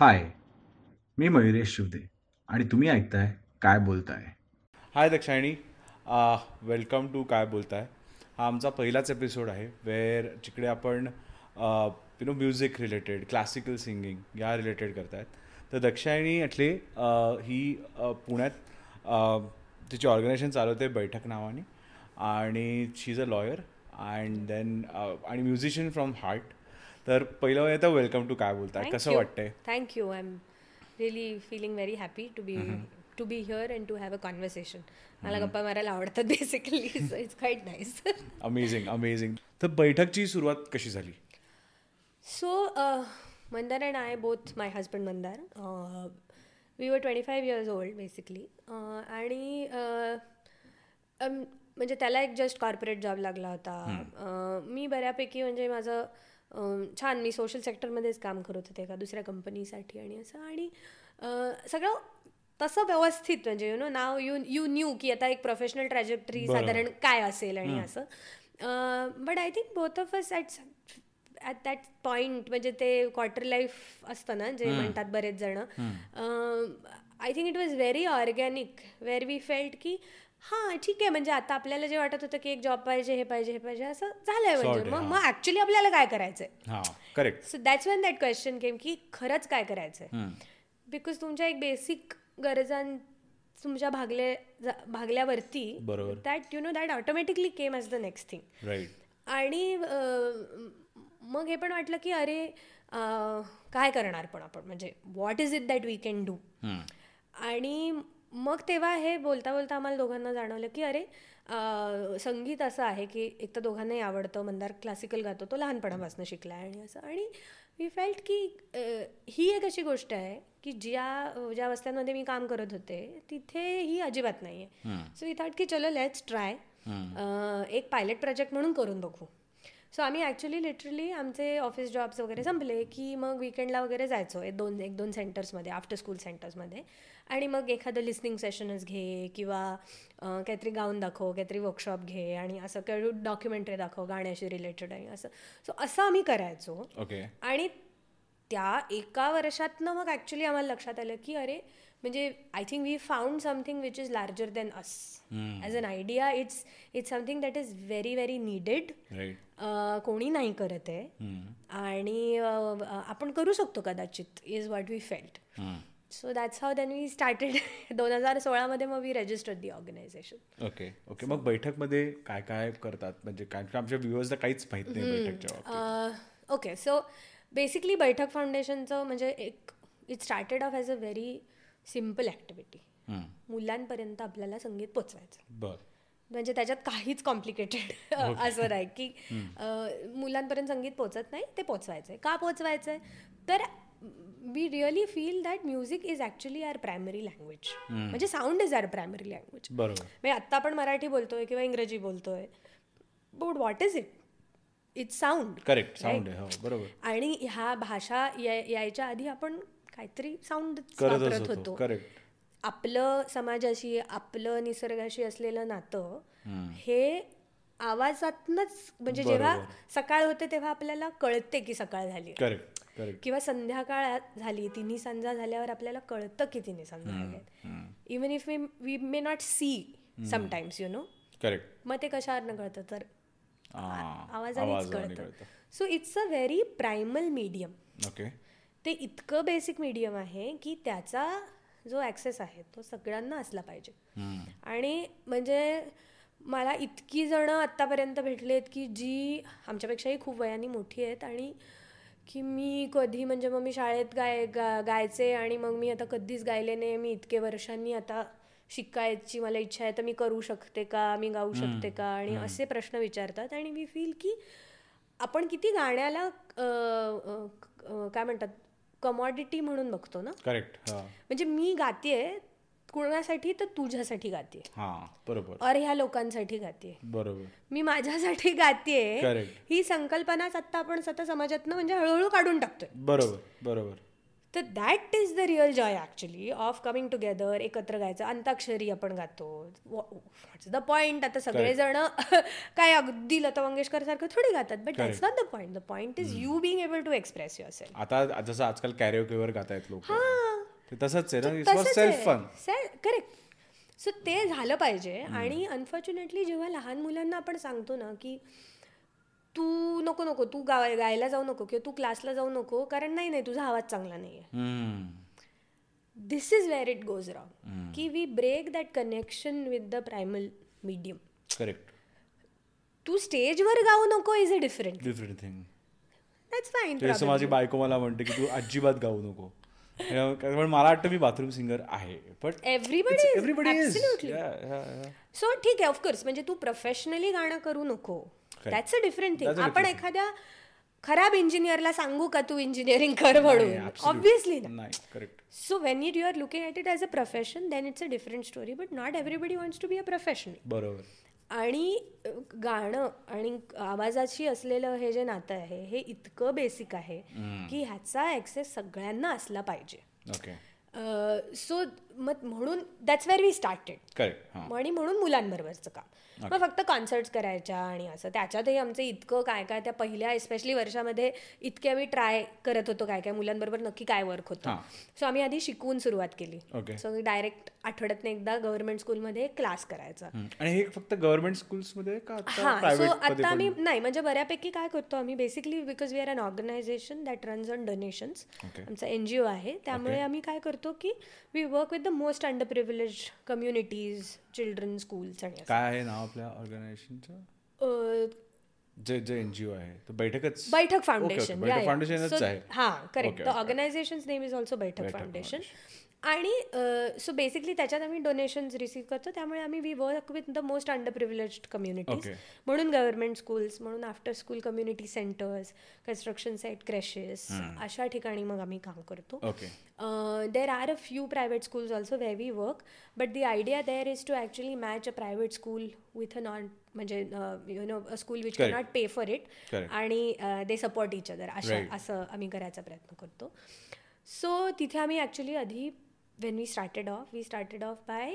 हाय मी मयुरेश शिवदे आणि तुम्ही ऐकताय Kay Boltay? Hi Dakshayani welcome to काय बोलताय? हा आमचा पहिलाच एपिसोड आहे वेअर जिकडे आपण you know music related classical singing या रिलेटेड करतायत. तर दक्षायणी ॲटली ही पुण्यात तिची ऑर्गनायझेशन चालवते बैठक नावाने. आणि she is a lawyer and then आणि म्युझिशियन फ्रॉम हार्ट तर पहिलं येतं वेलकम टू काय बोलताय? कसं वाटतंय? You. I'm really feeling very happy to be Mm-hmm. to be here and to have a conversation. मला गप्पा मारायला आवडतात basically it's quite nice amazing amazing तर बैठकची सुरुवात कशी झाली? So Mandar and I both my husband Mandar we were twenty five years old basically आणि uh, um, म्हणजे त्याला एक जस्ट कॉर्पोरेट जॉब लागला होता. अं, मी बऱ्यापैकी म्हणजे माझं अं, छान मी सोशल सेक्टरमध्येच काम करत होते एका दुसऱ्या कंपनीसाठी आणि असं. आणि सगळं तसं व्यवस्थित म्हणजे you know now you you knew की आता एक प्रोफेशनल ट्रॅजेक्टरी साधारण काय असेल आणि असं. But I think both of us at at that point म्हणजे ते क्वार्टर लाईफ असतं ना जे म्हणतात बरेच जण. I think it was very organic where we felt की हां ठीक आहे. म्हणजे आता आपल्याला जे वाटत होतं की एक जॉब पाहिजे हे पाहिजे हे पाहिजे असं झालंय म्हणजे. मग मग ॲक्च्युली आपल्याला काय करायचंय? हां correct so that's one that question came की खरंच काय करायचंय? बिकॉज तुमच्या एक बेसिक गरजां तुमच्या भागले भागल्यावरती बरोबर. That you know that automatically came as the next thing right आणि मग हे पण वाटलं की अरे काय करणार पण आपण? म्हणजे what is it that we can do आणि मग तेव्हा हे बोलता बोलता आम्हाला दोघांना जाणवलं की अरे संगीत असं आहे की एक तर दोघांनाही आवडतं मंदार क्लासिकल गातो तो लहानपणापासून शिकला आहे आणि असं. आणि वी फेल्ट की ही एक अशी गोष्ट आहे की ज्या ज्या वस्त्यांमध्ये मी काम करत होते तिथे ही अजिबात नाही आहे सो वी थॉट की चलो लेट्स ट्राय एक पायलट प्रोजेक्ट म्हणून करून बघू. सो आम्ही ॲक्च्युली लिटरली आमचे ऑफिस जॉब्स वगैरे संपले की मग विकेंडला वगैरे जायचो एक दोन एक दोन सेंटर्समध्ये आफ्टर स्कूल सेंटर्समध्ये आणि मग एखादं लिस्निंग सेशनच घे किंवा काहीतरी गाऊन दाखव काहीतरी वर्कशॉप घे आणि असं काही डॉक्युमेंटरी दाखव गाण्याशी रिलेटेड आणि असं. सो असं आम्ही करायचो. ओके आणि त्या एका वर्षातनं मग ॲक्च्युली आम्हाला लक्षात आलं की अरे म्हणजे I think we found something which is larger than us as an idea it's it's something that is very very needed कोणी नाही करत आहे. आणि अ, आपण करू शकतो कदाचित is what we felt so that's how then we started दोन हजार सोळामध्ये मग we registered the organisation okay okay मग बैठकमध्ये काय काय करतात? म्हणजे काय आमच्या व्ह्युअर्सला काहीच माहीत नाही बैठकच्या ओके सो बेसिकली बैठक फाउंडेशनचं म्हणजे एक it started off as a very simple activity. मुलांपर्यंत आपल्याला संगीत पोचवायचं. बर. म्हणजे त्याच्यात काहीच कॉम्प्लिकेटेड असं नाही की मुलांपर्यंत संगीत पोचत नाही ते पोचवायचंय. का पोचवायचंय? तर we really feel that music is actually our primary language म्हणजे sound is our primary language बरोबर. म्हणजे आत्ता आपण मराठी बोलतोय किंवा इंग्रजी बोलतोय. But what is it it's sound correct sound आहे. बरोबर. आणि ह्या भाषा यायच्या आधी आपण काहीतरी साऊंड वापरत होतो. आपलं समाजाशी आपलं निसर्गाशी असलेलं नातं हे आवाजातनच म्हणजे जेव्हा सकाळ होते तेव्हा आपल्याला कळते की सकाळ झाली किंवा संध्याकाळ झाली तिन्ही सांजा झाल्यावर आपल्याला कळतं की तिन्ही सांजा झाल्या even if we we may not see sometimes you know correct मग ते कशावरनं कळतं? तर आवाजानेच आवाजाने कळतं. कळतं. So it's a very primal medium okay ते इतकं बेसिक मीडियम आहे की त्याचा जो ॲक्सेस आहे तो सगळ्यांना असला पाहिजे. आणि म्हणजे मला इतकी जणं आत्तापर्यंत भेटलेत की जी आमच्यापेक्षाही खूप वयाने मोठी आहेत आणि की मी कधी म्हणजे मग मी शाळेत गाय गा गायचे आणि मग मी आता कधीच गायले नाही. मी इतके वर्षांनी आता शिकायची मला इच्छा आहे तर मी करू शकते का? मी गाऊ शकते का? आणि असे प्रश्न विचारतात आणि मी फील की आपण किती गाण्याला काय म्हणतात? कमॉडिटी म्हणून बघतो ना? करेक्ट म्हणजे मी गातेय कुणासाठी तर तुझ्यासाठी गाते हा बरोबर. और ह्या लोकांसाठी गाते बरोबर. मी माझ्यासाठी गाते. ही संकल्पनाच आता आपण सतत समाजातनं म्हणजे हळूहळू काढून टाकतोय. बरोबर बरोबर. तर that is the real joy actually of coming together एकत्र गायचं अंताक्षरी आपण गातो. वॉट्स द पॉईंट आता सगळेजण काय अगदी लता मंगेशकर सारखं थोडी गातात but that's not the point the point is you being able to express yourself आता जसं आजकाल कॅरिओकेवर गातायत लोक. तसंच आहे ना सेल्फ फन करेक्ट सो ते झालं पाहिजे आणि अनफॉर्च्युनेटली जेव्हा लहान मुलांना आपण सांगतो ना की तू नको नको तू गा गायला जाऊ नको किंवा तू क्लासला जाऊ नको कारण नाही नाही तुझा आवाज चांगला नाही आहे this is where it goes wrong की we break that connection with the primal medium correct तू स्टेजवर गाऊ नको is a different different thing that's fine माझी बायको मला म्हणते की तू अजिबात गाऊ नको. कारण मला वाटतं मी बाथरूम सिंगर आहे बट एव्हरीबडी सो ठीक आहे ऑफकोर्स म्हणजे तू प्रोफेशनली गाणं करू नको. दॅट्स अ डिफरंट थिंग आपण एखाद्या खराब इंजिनियरला सांगू का तू इंजिनिअरिंग कर म्हणून obviously correct so when you are looking at it as a profession then it's a different story but not everybody wants to be a professional बरोबर. आणि गाणं आणि आवाजाशी असलेलं हे जे नातं आहे हे इतकं बेसिक आहे की ह्याचा ॲक्सेस सगळ्यांना असला पाहिजे. ओके सो मग म्हणून that's where we started correct हां. आणि म्हणून मुलांबरोबरचं काम. मग फक्त कॉन्सर्ट्स करायच्या आणि असं. त्याच्यातही आमचं इतकं काय काय त्या पहिल्या एस्पेशली वर्षामध्ये इतके आम्ही ट्राय करत होतो काय काय मुलांबरोबर नक्की काय वर्क होतं. सो आम्ही आधी शिकवून सुरुवात केली. सो डायरेक्ट आठवड्यातनं एकदा गव्हर्नमेंट स्कूलमध्ये क्लास करायचा. आणि हे फक्त गव्हर्नमेंट स्कूल्समध्ये हा. सो आता आम्ही नाही म्हणजे बऱ्यापैकी काय करतो आम्ही basically because we are an organization that runs on donations. आमचा एन जी ओ आहे. त्यामुळे आम्ही काय करतो की we work with the most underprivileged communities children schools आणि. काय आहे नाव? आपल्या ऑर्गनायझेशनचं जे जे एन जी ओ आहे तर बैठकच बैठक फाउंडेशन फाउंडेशनच आहे. हा correct the. Organisation name is also Baithak foundation आणि सो बेसिकली त्याच्यात आम्ही डोनेशन्स रिसीव्ह करतो त्यामुळे आम्ही we work with the most underprivileged communities. म्हणून गव्हर्नमेंट स्कूल्स म्हणून after school community centres construction site creches अशा ठिकाणी मग आम्ही काम करतो there are a few private schools also where we work but the idea there is to actually match a private school with a non म्हणजे you know a school which Correct. Not pay for it. आणि they support each other अशा. असं आम्ही करायचा प्रयत्न करतो so तिथे आम्ही ॲक्च्युली आधी when we started off we started off by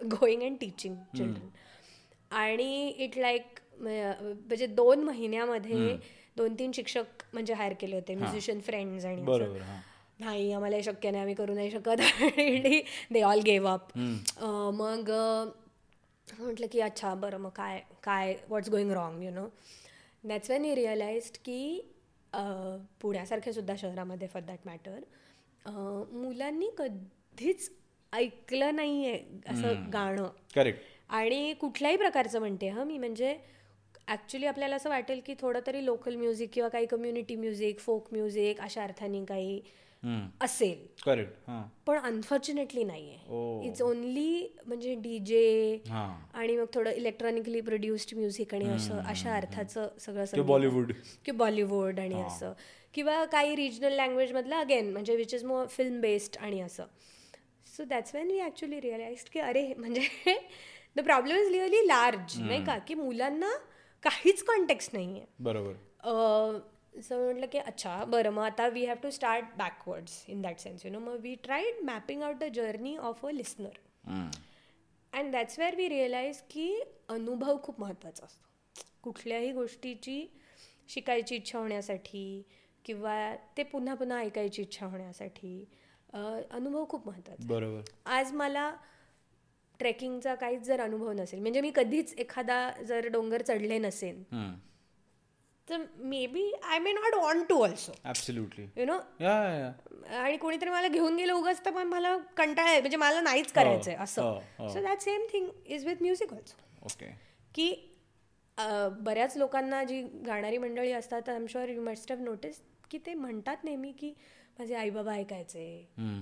going and teaching children आणि इट लाईक म्हणजे दोन महिन्यामध्ये दोन तीन शिक्षक म्हणजे हायर केले होते. म्युझिशियन फ्रेंड्स आणि नाही आम्हाला हे शक्य नाही आम्ही करू नाही शकत. आणि दे ऑल गेव अप मग म्हटलं की अच्छा बरं मग काय काय what's going wrong you know that's when he realised की पुण्यासारख्या सुद्धा शहरामध्ये फॉर दॅट मॅटर मुलांनी कधीच ऐकलं नाही आहे असं गाणं. करेक्ट आणि कुठल्याही प्रकारचं म्हणते हां मी म्हणजे ॲक्च्युली आपल्याला असं वाटेल की थोडं तरी लोकल म्युझिक किंवा काही कम्युनिटी म्युझिक फोक म्युझिक अशा अर्थाने काही असेल. करेक्ट हां. पण अनफॉर्च्युनेटली नाही. आहे इट्स ओनली म्हणजे डी जे आणि मग थोडं इलेक्ट्रॉनिकली प्रोड्युस्ड म्युझिक आणि असं अशा अर्थाचं सगळं किंवा. बॉलिवूड की बॉलिवूड आणि असं. किंवा काही रिजनल लँग्वेजमधलं अगेन म्हणजे which is more film based आणि असं. So that's when we actually realise की अरे म्हणजे the problem is clearly large नाही का? की मुलांना काहीच कॉन्टेक्स्ट नाही आहे बरोबर सो म्हटलं की अच्छा बरं मग आता we have to start backwards in that sense you know मग we tried mapping out the journey of a listener and that's where we realise की अनुभव खूप महत्त्वाचा असतो. कुठल्याही गोष्टीची शिकायची इच्छा होण्यासाठी किंवा ते पुन्हा पुन्हा ऐकायची इच्छा होण्यासाठी अनुभव खूप महत्त्वाचा आहे. बरोबर. आज मला ट्रेकिंगचा काहीच जर अनुभव नसेल म्हणजे मी कधीच एखादा जर डोंगर चढले नसेल तर maybe I may not want to also absolutely you know yeah yeah आणि कोणीतरी मला घेऊन गेलं उगाच तर पण मला कंटाळा आहे म्हणजे मला नाहीच करायचंय हो, असं. हो. So that same thing is with music also okay की बऱ्याच लोकांना जी गाणारी मंडळी असतात I am sure you must have notice की ते म्हणतात नेहमी की माझे आई बाबा ऐकायचे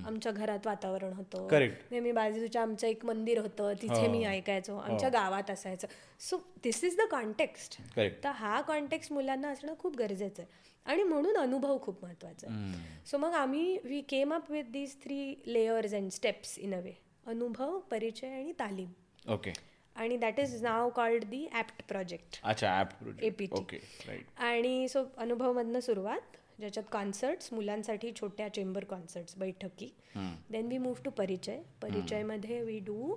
आमच्या घरात वातावरण होतं. नेहमी बाजूच्या आमचं एक मंदिर होतं. तिथे मी ऐकायचो. आमच्या गावात असायचं. So this is the context correct तर हा कॉन्टेक्स्ट मुलांना असणं खूप गरजेचं आहे. आणि म्हणून अनुभव खूप महत्त्वाचा आहे. सो मग आम्ही we came up with these three layers and steps in a way Anubhav Parichay आणि तालीम. ओके आणि that is now called the apt project अच्छा राईट आणि सो अनुभवमधनं सुरुवात ज्याच्यात कॉन्सर्ट्स मुलांसाठी छोट्या चेंबर कॉन्सर्ट्स बैठकी. Then we move to Parichay. परिचयमध्ये we do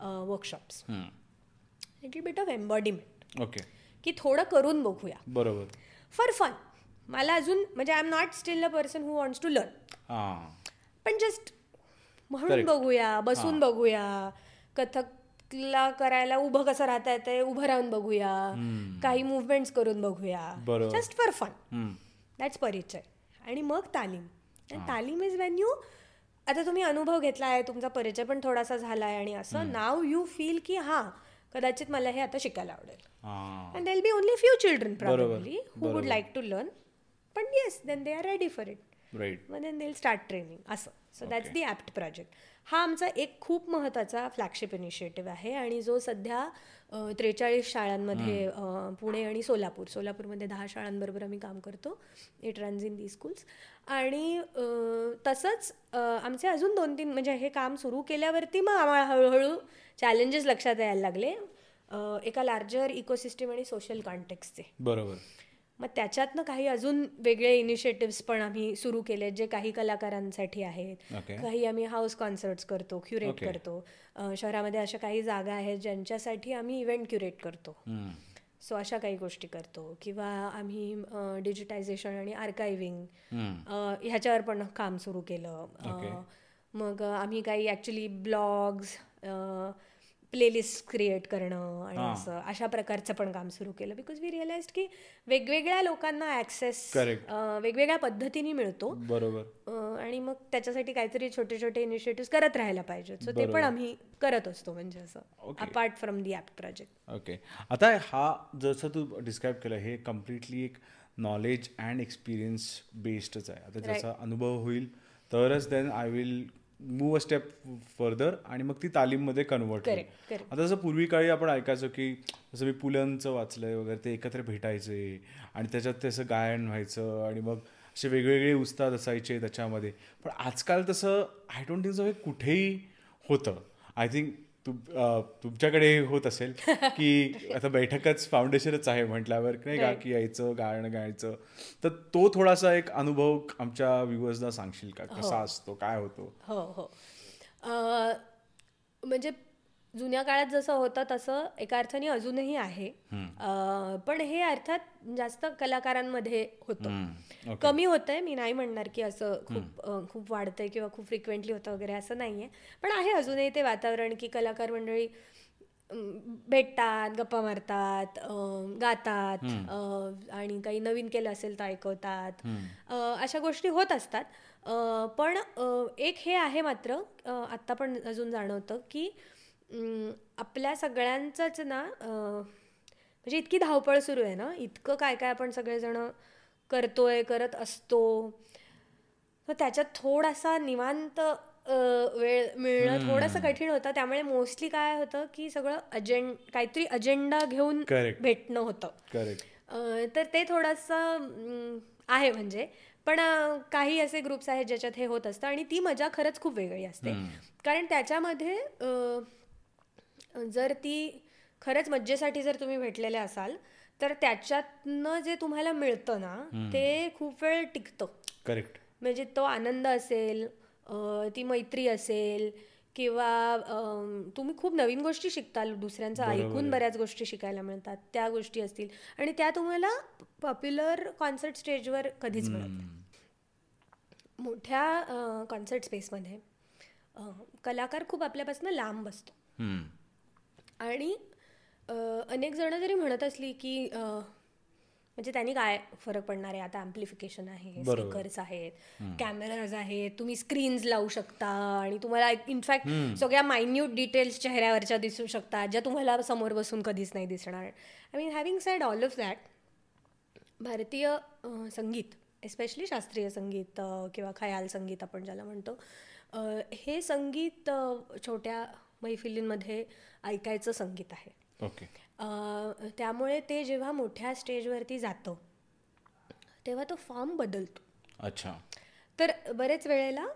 workshops little bit of embodiment okay की थोडं करून बघूया. बरोबर. फॉर फन मला अजून म्हणजे I am not still a person who wants to learn पण जस्ट म्हणून. बघूया बसून बघूया. कथकला करायला उभं कसं राहता येते उभं राहून बघूया. काही मुवमेंट्स करून बघूया. Just for fun that's Parichay. आणि मग Taleem. Taleem is when you आता तुम्ही अनुभव घेतला आहे तुमचा परिचय पण थोडासा झाला आहे आणि असं नाव यू फील की हां कदाचित मला हे आता शिकायला आवडेल. And they'll be only few children. Probably who would like to learn पण yes then they are ready for it मग देन देल स्टार्ट ट्रेनिंग असं. So that's the apt project हा आमचा एक खूप महत्त्वाचा फ्लॅगशिप इनिशिएटिव्ह आहे आणि जो सध्या त्रेचाळीस शाळांमध्ये पुणे आणि सोलापूर. सोलापूरमध्ये दहा शाळांबरोबर आम्ही काम करतो. It runs in the schools. आणि तसंच आमचे अजून दोन तीन म्हणजे हे काम सुरू केल्यावरती मग आम्हाला हळूहळू चॅलेंजेस लक्षात यायला लागले. एका लार्जर इकोसिस्टम आणि सोशल कॉन्टेक्सचे बरोबर. मग त्याच्यातनं काही अजून वेगळे इनिशिएटिव्स पण आम्ही सुरू केले जे काही कलाकारांसाठी आहेत Okay. काही आम्ही हाऊस कॉन्सर्ट्स करतो क्युरेट Okay. करतो शहरामध्ये अशा काही जागा आहेत ज्यांच्यासाठी आम्ही इव्हेंट क्युरेट करतो हम्म. सो अशा काही गोष्टी करतो किंवा आम्ही डिजिटायझेशन आणि आर्कायव्हिंग हम्म. ह्याच्यावर पण काम सुरू केलं मग आम्ही काही ॲक्च्युली ब्लॉग्स प्लेलिस्ट क्रिएट करणं आणि. असं अशा प्रकारचं पण काम सुरू केलं बिकॉज वी रिअलाइज की वेगवेगळ्या लोकांना Correct. वेगवेगळ्या पद्धतीने मिळतो बरोबर आणि मग त्याच्यासाठी काहीतरी छोटे छोटे इनिशिएटिव्ह करत राहायला पाहिजेत सो ते. पण आम्ही करत असतो म्हणजे असं. Apart from the apt project okay आता हा जसं तू डिस्क्राईब केलं हे कम्प्लिटली एक नॉलेज अँड एक्सपिरियन्स बेस्डच आहे आता. जसा अनुभव होईल तरच then I will move a step further आणि मग ती तालीममध्ये कन्वर्ट. आता जसं पूर्वी काळी आपण ऐकायचो की जसं मी पुलंचं वाचलंय वगैरे ते एकत्र भेटायचे आणि त्याच्यात त्याचं गायन व्हायचं आणि मग असे वेगवेगळे उस्ताद असायचे त्याच्यामध्ये. पण आजकाल तसं आय डोंट थिंक सो हे कुठेही होतं. आय थिंक तुमच्याकडे हे होत असेल की आता बैठकच फाउंडेशनच आहे म्हटल्यावर नाही का. की यायचं गाणं गायचं. तर तो थोडासा एक अनुभव आमच्या व्ह्युअर्सना सांगशील का? कसा असतो? काय होतो? हो हो. म्हणजे जुन्या काळात जसं होतं तसं एका अर्थाने अजूनही आहे. पण हे अर्थात जास्त कलाकारांमध्ये होतं. कमी होतंय मी नाही म्हणणार की असं खूप खूप वाढतंय किंवा खूप फ्रिक्वेंटली होतं वगैरे असं नाहीये. पण आहे अजूनही ते वातावरण की कलाकार मंडळी भेटतात गप्पा मारतात गातात आणि काही नवीन केलं असेल तर ऐकवतात. अशा गोष्टी होत असतात. पण एक हे आहे मात्र आत्ता पण अजून जाणवतं की आपल्या सगळ्यांचंच ना म्हणजे इतकी धावपळ सुरू आहे ना इतकं काय काय आपण सगळेजण करतोय करत असतो. तर त्याच्यात थोडासा निवांत वेळ मिळणं थोडंसं कठीण होतं. त्यामुळे मोस्टली काय होतं की सगळं अजेंड काहीतरी अजेंडा घेऊन. भेटणं होतं. तर ते थोडंसं आहे म्हणजे. पण काही असे ग्रुप्स आहेत ज्याच्यात हे होत असतं आणि ती मजा खरंच खूप वेगळी असते. कारण त्याच्यामध्ये जर ती खरंच मज्जेसाठी जर तुम्ही भेटलेले असाल तर त्याच्यातनं जे तुम्हाला मिळतं ना ते खूप वेळ टिकतं. करेक्ट म्हणजे तो आनंद असेल ती मैत्री असेल किंवा तुम्ही खूप नवीन गोष्टी शिकताल दुसऱ्यांचं ऐकून बऱ्याच गोष्टी शिकायला मिळतात त्या गोष्टी असतील. आणि त्या तुम्हाला पॉप्युलर कॉन्सर्ट स्टेजवर कधीच मिळत नाही. मोठ्या कॉन्सर्ट स्पेसमध्ये कलाकार खूप आपल्यापासून लांब बसतो आणि अनेक जण जरी म्हणत असली की म्हणजे त्यांनी काय फरक पडणार आहे? आता ॲम्प्लिफिकेशन आहे. स्पीकर्स आहेत कॅमेराज आहेत तुम्ही स्क्रीन्स लावू शकता आणि तुम्हाला इनफॅक्ट सगळ्या मायन्यूट डिटेल्स चेहऱ्यावरच्या दिसू शकतात ज्या तुम्हाला समोर बसून कधीच नाही दिसणार. I mean having said all of that भारतीय संगीत एस्पेशली शास्त्रीय संगीत किंवा खयाल संगीत आपण ज्याला म्हणतो हे संगीत छोट्या मैफिलींमध्ये ऐकायचं संगीत आहे. ओके. त्यामुळे ते जेव्हा मोठ्या स्टेजवरती जातं तेव्हा तो फॉर्म बदलतो. अच्छा. तर बरेच वेळेला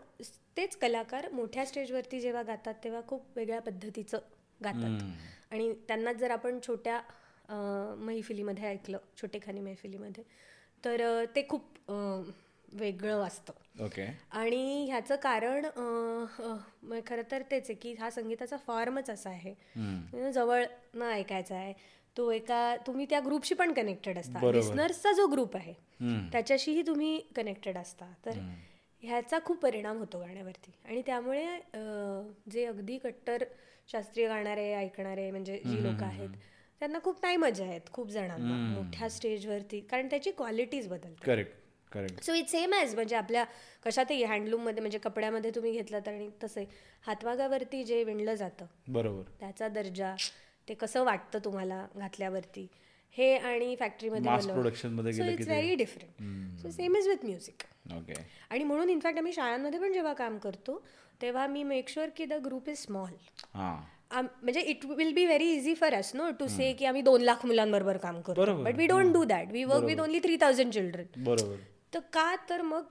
तेच कलाकार मोठ्या स्टेजवरती जेव्हा गातात तेव्हा खूप वेगळ्या पद्धतीचं गातात. आणि त्यांनाच जर आपण छोट्या मैफिलीमध्ये ऐकलं छोटेखानी मैफिलीमध्ये तर ते खूप वेगळं वाजतं ओके. आणि ह्याचं कारण खरं तर तेच आहे की हा संगीताचा फॉर्मच असा आहे. जवळ न ऐकायचा आहे. तो एका तुम्ही त्या ग्रुपशी पण कनेक्टेड असता. लिस्नर्सचा जो ग्रुप आहे त्याच्याशीही तुम्ही कनेक्टेड असता. तर ह्याचा खूप परिणाम होतो गाण्यावरती. आणि त्यामुळे जे अगदी कट्टर शास्त्रीय गाणारे ऐकणारे म्हणजे जी लोक आहेत त्यांना खूप नाही मजा आहेत खूप जणांना मोठ्या स्टेजवरती. कारण त्याची क्वालिटीज बदलते correct. So it's same as म्हणजे आपल्या कशातही हँडलूममध्ये म्हणजे कपड्यामध्ये तुम्ही घेतलं तर आणि तसं हातवागावरती जे विणलं जातं बरोबर. त्याचा दर्जा ते कसं वाटतं तुम्हाला घातल्यावरती हे आणि फॅक्टरीमध्ये Mass production मध्ये so it's very different so same is with music okay आणि म्हणून इनफॅक्ट आम्ही शाळांमध्ये पण जेव्हा काम करतो तेव्हा मी मेक शुअर की द ग्रुप इज स्मॉल म्हणजे it will be very easy for us no to say की आम्ही दोन लाख मुलांबरोबर काम करतो. But we don't do that we work with only three thousand children बरोबर. तर का तर मग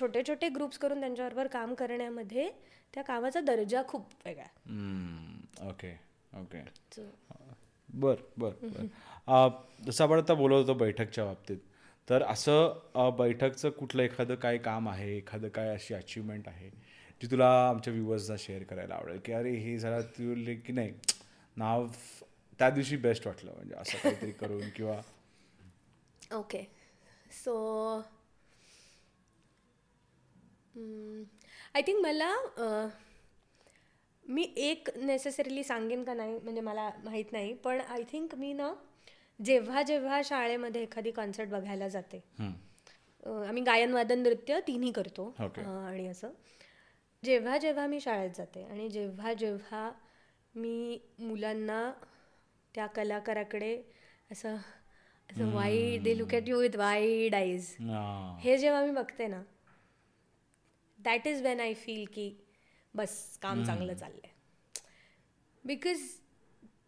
छोटे छोटे ग्रुप्स करून त्यांच्याबरोबर काम करण्यामध्ये त्या कामाचा दर्जा खूप वेगळा ओके ओके बर बर जसं आपण आता बोलत होतो बैठकच्या बाबतीत तर असं बैठकचं कुठलं एखादं काय काम आहे एखादं काय अशी अचिव्हमेंट आहे जी तुला आमच्या व्ह्युअर्सला शेअर करायला आवडेल? की अरे हे जरा तुले की नाही नाव त्या दिवशी बेस्ट वाटलं म्हणजे असं काहीतरी करून किंवा ओके सो आय थिंक मला मी एक नेसेसरीली सांगेन का नाही म्हणजे मला माहीत नाही पण आय थिंक मी ना जेव्हा जेव्हा शाळेमध्ये एखादी कॉन्सर्ट बघायला जाते आम्ही गायन वादन नृत्य तिन्ही करतो आणि असं जेव्हा जेव्हा मी शाळेत जाते आणि जेव्हा जेव्हा मी मुलांना त्या कलाकाराकडे असं असं वाईट they look at you with wide eyes. हे जेव्हा मी बघते ना that is when I feel की बस काम चांगलं चाललंय. Because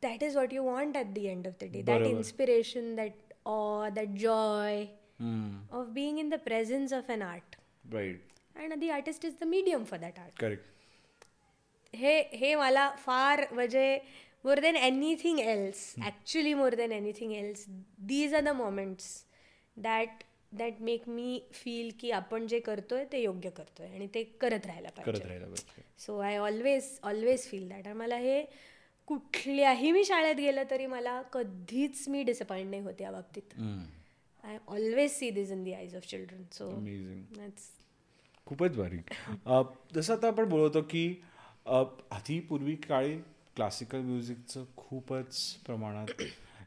that is what you want at the end of the day that. Inspiration that oh that joy. Of being in the presence of an art and the artist is the medium for that art हे हे मला फार म्हणजे more than anything else actually more than anything else these are the moments that that make me feel की आपण जे करतोय ते योग्य करतोय आणि ते करत राहायला पाहिजे. So I always always feel that आणि मला हे कुठल्याही मी शाळेत गेलं तरी मला कधीच मी डिसअपॉइंट नाही होते या बाबतीत. I always see this in the eyes of children so खूपच भारी. जसं आता आपण बोलतो की आधी पूर्वी काळी क्लासिकल म्युझिकचं खूपच प्रमाणात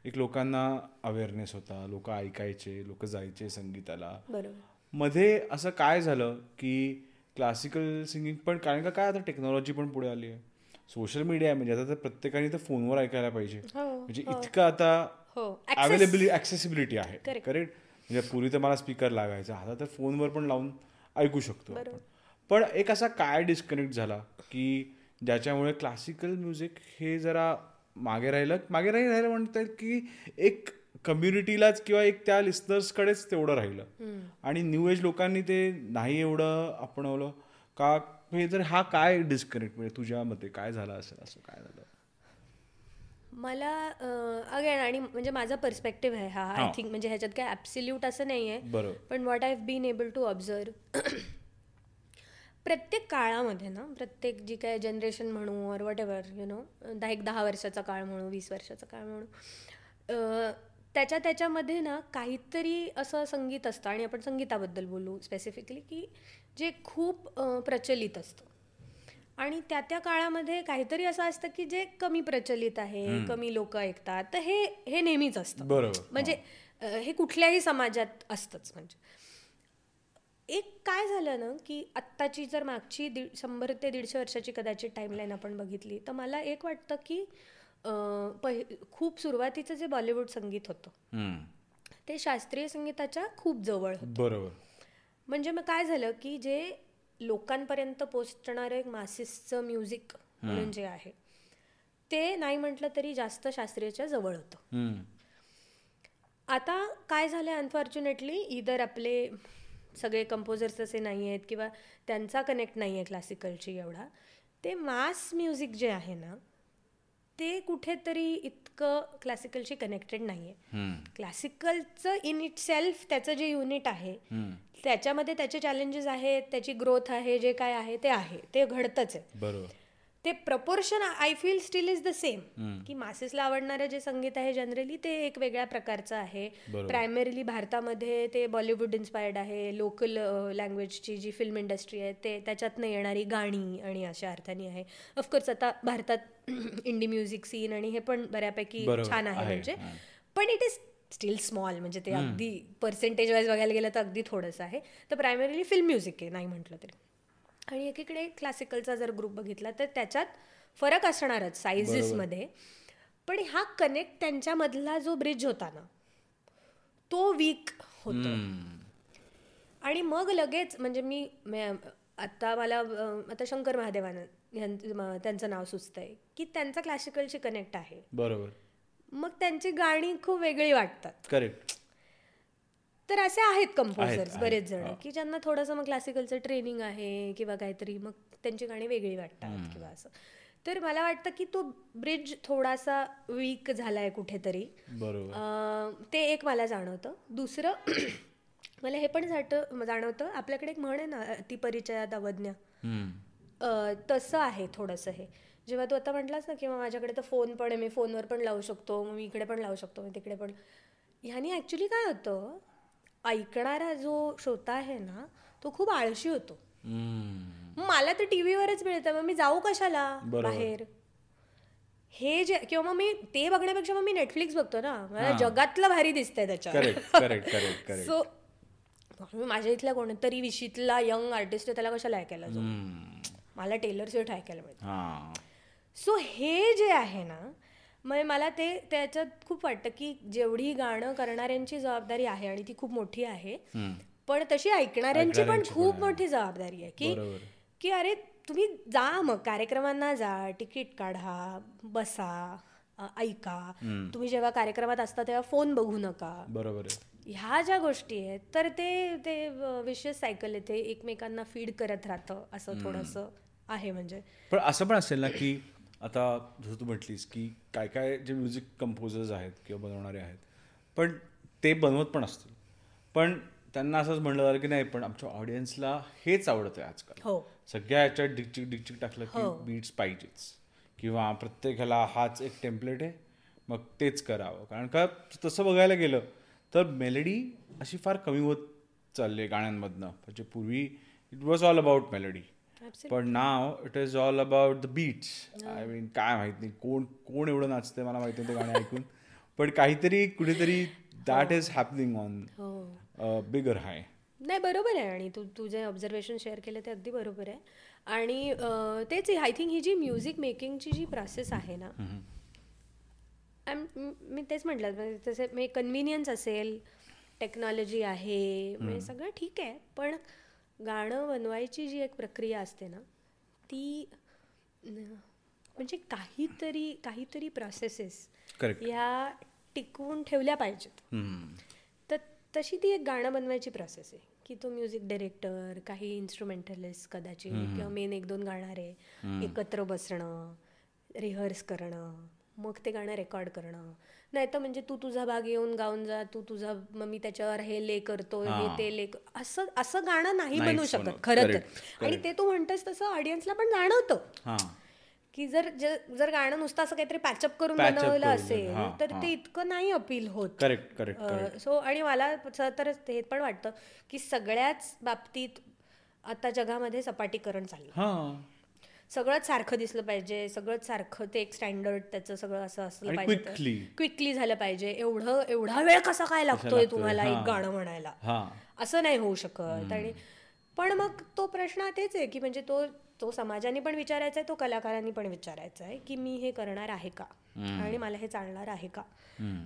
एक लोकांना अवेअरनेस होता लोक ऐकायचे लोक जायचे संगीताला. मध्ये असं काय झालं की क्लासिकल सिंगिंग पण कारण का काय आता टेक्नॉलॉजी पण पुढे आली आहे. सोशल मीडिया आहे म्हणजे आता तर प्रत्येकाने तर फोनवर ऐकायला पाहिजे. हो, म्हणजे इतकं आता हो अवेलेबिलिटी ॲक्सेसिबिलिटी आहे. Correct. करेक्ट म्हणजे पूर्वी तर मला स्पीकर लागायचा आता तर फोनवर पण लावून ऐकू शकतो आपण. पण एक असा काय डिस्कनेक्ट झाला की ज्याच्यामुळे क्लासिकल म्युझिक हे जरा मागे राहिलं. मागे नाही राहिलं म्हणता येईल की एक कम्युनिटीलाच किंवा एक त्या लिस्नर्सकडेच तेवढं राहिलं. आणि न्यू एज लोकांनी ते नाही एवढं आपणवलं का? हे जर हा काय डिस्कनेक्ट म्हणजे तुझ्या मते काय झालं असेल? असं काय झालं? मला अगेन आणि म्हणजे माझा पर्स्पेक्टिव्ह आहे हा. आय. थिंक म्हणजे ह्याच्यात काय ॲब्सल्यूट असं नाही आहे पण what I have been able to observe प्रत्येक काळामध्ये ना प्रत्येक जी काय जनरेशन म्हणू or whatever you know दहा एक दहा वर्षाचा काळ म्हणू वीस वर्षाचा काळ म्हणू त्याच्या त्याच्यामध्ये ना काहीतरी असं संगीत असतं आणि आपण संगीताबद्दल बोलू स्पेसिफिकली की जे खूप प्रचलित असतं. आणि त्या त्या काळामध्ये काहीतरी असं असतं की जे कमी प्रचलित आहे कमी लोक ऐकतात तर हे हे नेहमीच असतं. बरोबर म्हणजे हे कुठल्याही समाजात असतंच म्हणजे. एक काय झालं ना की आत्ताची जर मागची दीड शंभर ते दीडशे वर्षाची कदाचित टाईमलाईन आपण बघितली तर मला एक वाटतं की पहि खूप सुरुवातीचं जे बॉलिवूड संगीत होतं. ते शास्त्रीय संगीताच्या खूप जवळ होतं बरोबर म्हणजे मग काय झालं की जे लोकांपर्यंत पोचणारं एक मासिसचं म्युझिक म्हणून जे आहे ते नाही म्हटलं तरी जास्त शास्त्रीयच्या जवळ होतं. आता काय झालं अनफॉर्च्युनेटली इधर आपले सगळे कंपोजर्स असे नाही आहेत किंवा त्यांचा कनेक्ट नाही आहे क्लासिकलशी एवढा. ते मास म्युझिक जे आहे ना ते कुठेतरी इतकं क्लासिकलशी कनेक्टेड नाही आहे क्लासिकलचं इन इट सेल्फ त्याचं जे युनिट आहे त्याच्यामध्ये त्याचे चॅलेंजेस आहेत त्याची ग्रोथ आहे जे काय आहे ते आहे ते घडतंच आहे. बरोबर. ते proportion I feel still is the same की मासेसला आवडणारं जे संगीत आहे जनरली ते एक वेगळ्या प्रकारचं आहे. प्रायमरीली भारतामध्ये ते बॉलिवूड इन्स्पायर्ड आहे. लोकल लँग्वेजची जी फिल्म इंडस्ट्री आहे ते त्याच्यातनं येणारी गाणी आणि अशा अर्थाने आहे. ऑफकोर्स आता भारतात इंडी म्युझिक सीन आणि हे पण बऱ्यापैकी छान आहे म्हणजे. पण इट इज स्टील स्मॉल म्हणजे ते अगदी पर्सेंटेज वाईज बघायला गेलं तर अगदी थोडंसं आहे. तर प्रायमरीली फिल्म म्युझिक आहे नाही म्हटलं तरी. आणि एकीकडे क्लासिकलचा जर ग्रुप बघितला तर त्याच्यात फरक असणारच सायझेसमध्ये पण हा कनेक्ट त्यांच्यामधला जो ब्रिज होता ना तो वीक होतो. आणि मग लगेच म्हणजे मी आता मला आता शंकर महादेवानंद यांचं म- त्यांचं नाव सुचतंय की त्यांचा क्लासिकलशी कनेक्ट आहे. बरोबर. मग त्यांची गाणी खूप वेगळी वाटतात. करेक्ट तर असे आहेत कंपोजर्स बरेच जण की ज्यांना थोडंसं मग क्लासिकलचं ट्रेनिंग आहे किंवा काहीतरी मग त्यांची गाणी वेगळी वाटतात किंवा असं. तर मला वाटतं की तो ब्रिज थोडासा वीक झालाय कुठेतरी. ते एक मला जाणवतं. दुसरं मला हे पण जाणवतं. आपल्याकडे एक म्हण आहे ना ती परिचयात अवज्ञा तसं आहे थोडंसं हे. जेव्हा तू आता म्हटलास ना किंवा माझ्याकडे तर फोन पण आहे मी फोनवर पण लावू शकतो मी इकडे पण लावू शकतो मी तिकडे पण. ह्यानी ॲक्च्युली काय होतं ऐकणारा जो श्रोता आहे ना तो खूप आळशी होतो. मला तर टी व्हीवरच मिळतं. मग मी जाऊ कशाला. बाहेर? हे जे किंवा मग मी ते बघण्यापेक्षा मग मी नेटफ्लिक्स बघतो ना. मला जगातलं भारी दिसतंय त्याच्यावर correct correct correct correct so माझ्या इथल्या कोणतरी विशीतला यंग आर्टिस्ट आहे त्याला कशाला ऐकायला जाऊ? मला टेलर स्विफ्ट ऐकायला मिळतं. सो हे जे आहे ना मग मला ते त्याच्यात खूप वाटतं की जेवढी गाणं करणाऱ्यांची जबाबदारी आहे आणि ती खूप मोठी आहे पण तशी ऐकणाऱ्यांची पण खूप मोठी जबाबदारी आहे की. की अरे तुम्ही जा मग कार्यक्रमांना जा तिकीट काढा बसा ऐका. तुम्ही जेव्हा कार्यक्रमात असता तेव्हा फोन बघू नका. बरोबर ह्या ज्या गोष्टी आहेत तर ते ते विशेष सायकल येते एकमेकांना फीड करत राहतं असं थोडंसं आहे म्हणजे. पण असं पण असेल ना की आता जसं तू म्हटलीस की काय काय जे म्युझिक कंपोजर्स आहेत किंवा बनवणारे आहेत पण ते बनवत पण असतील. पण त्यांना असंच म्हणलं जातं की नाही पण आमच्या ऑडियन्सला हेच आवडतं आहे आजकाल. हो. सगळ्या याच्यात डिकचिक डिकचिक टाकलं की बीट्स पाहिजेच. किंवा प्रत्येकाला हाच एक टेम्पलेट आहे मग तेच करावं. कारण का तसं बघायला गेलं तर मेलडी अशी फार कमी होत चालली आहे गाण्यांमधनं. म्हणजे पूर्वी it was all about melody पण now it is all about the beats I mean काय माहीत नाही कोण कोण एवढं नाचतंय मला माहिती ते गाणे ऐकून. पण काहीतरी कुठेतरी that is happening on bigger high नाही बरोबर आहे आणि तू तू जे ऑब्झर्वेशन शेअर केलं ते अगदी बरोबर आहे. आणि तेच आय थिंक ही जी म्युझिक मेकिंगची जी प्रोसेस आहे ना म- तेच म्हटलं म्हणजे तसे मी कन्व्हिनियन्स असेल टेक्नॉलॉजी आहे म्हणजे सगळं ठीक आहे पण गाणं बनवायची जी एक प्रक्रिया असते ना ती म्हणजे काहीतरी काहीतरी प्रोसेसेस ह्या टिकवून ठेवल्या पाहिजेत. तर तशी ती एक गाणं बनवायची प्रोसेस आहे की तो म्युझिक डायरेक्टर काही इन्स्ट्रुमेंटलिस्ट कदाचित किंवा मेन एक दोन गाणारे एकत्र बसणं रिहर्स करणं मग ते गाणं रेकॉर्ड करणं. नाही तर म्हणजे तू तुझा भाग येऊन गाऊन जा तू तुझा मग मी त्याच्यावर हे ले करतो हे ते ले असं असं गाणं नाही बनवू नाहीच शकत. खरं तर. आणि ते तू म्हणतोस तसं ऑडियन्सला पण जाणवतं. हां. की जर जर गाणं नुसतं असं काहीतरी पॅचअप करून बनवलं असेल तर. ते इतकं नाही अपील होत. करेक्ट करेक्ट सो आणि मला तर हे पण वाटतं की सगळ्याच बाबतीत आता जगामध्ये सपाटीकरण चाललं सगळंच सारखं दिसलं पाहिजे सगळंच सारखं ते एक स्टँडर्ड त्याचं सगळं असं असलं पाहिजे. क्विकली झालं पाहिजे. एवढं एवढा वेळ कसा काय लागतोय? तुम्हाला एक. गाणं म्हणायला? असं नाही होऊ शकत. आणि पण मग तो प्रश्न तेच आहे की म्हणजे तो तो समाजाने पण विचारायचा आहे तो कलाकारांनी पण विचारायचा आहे की मी हे करणार आहे का? आणि मला हे चालणार आहे का?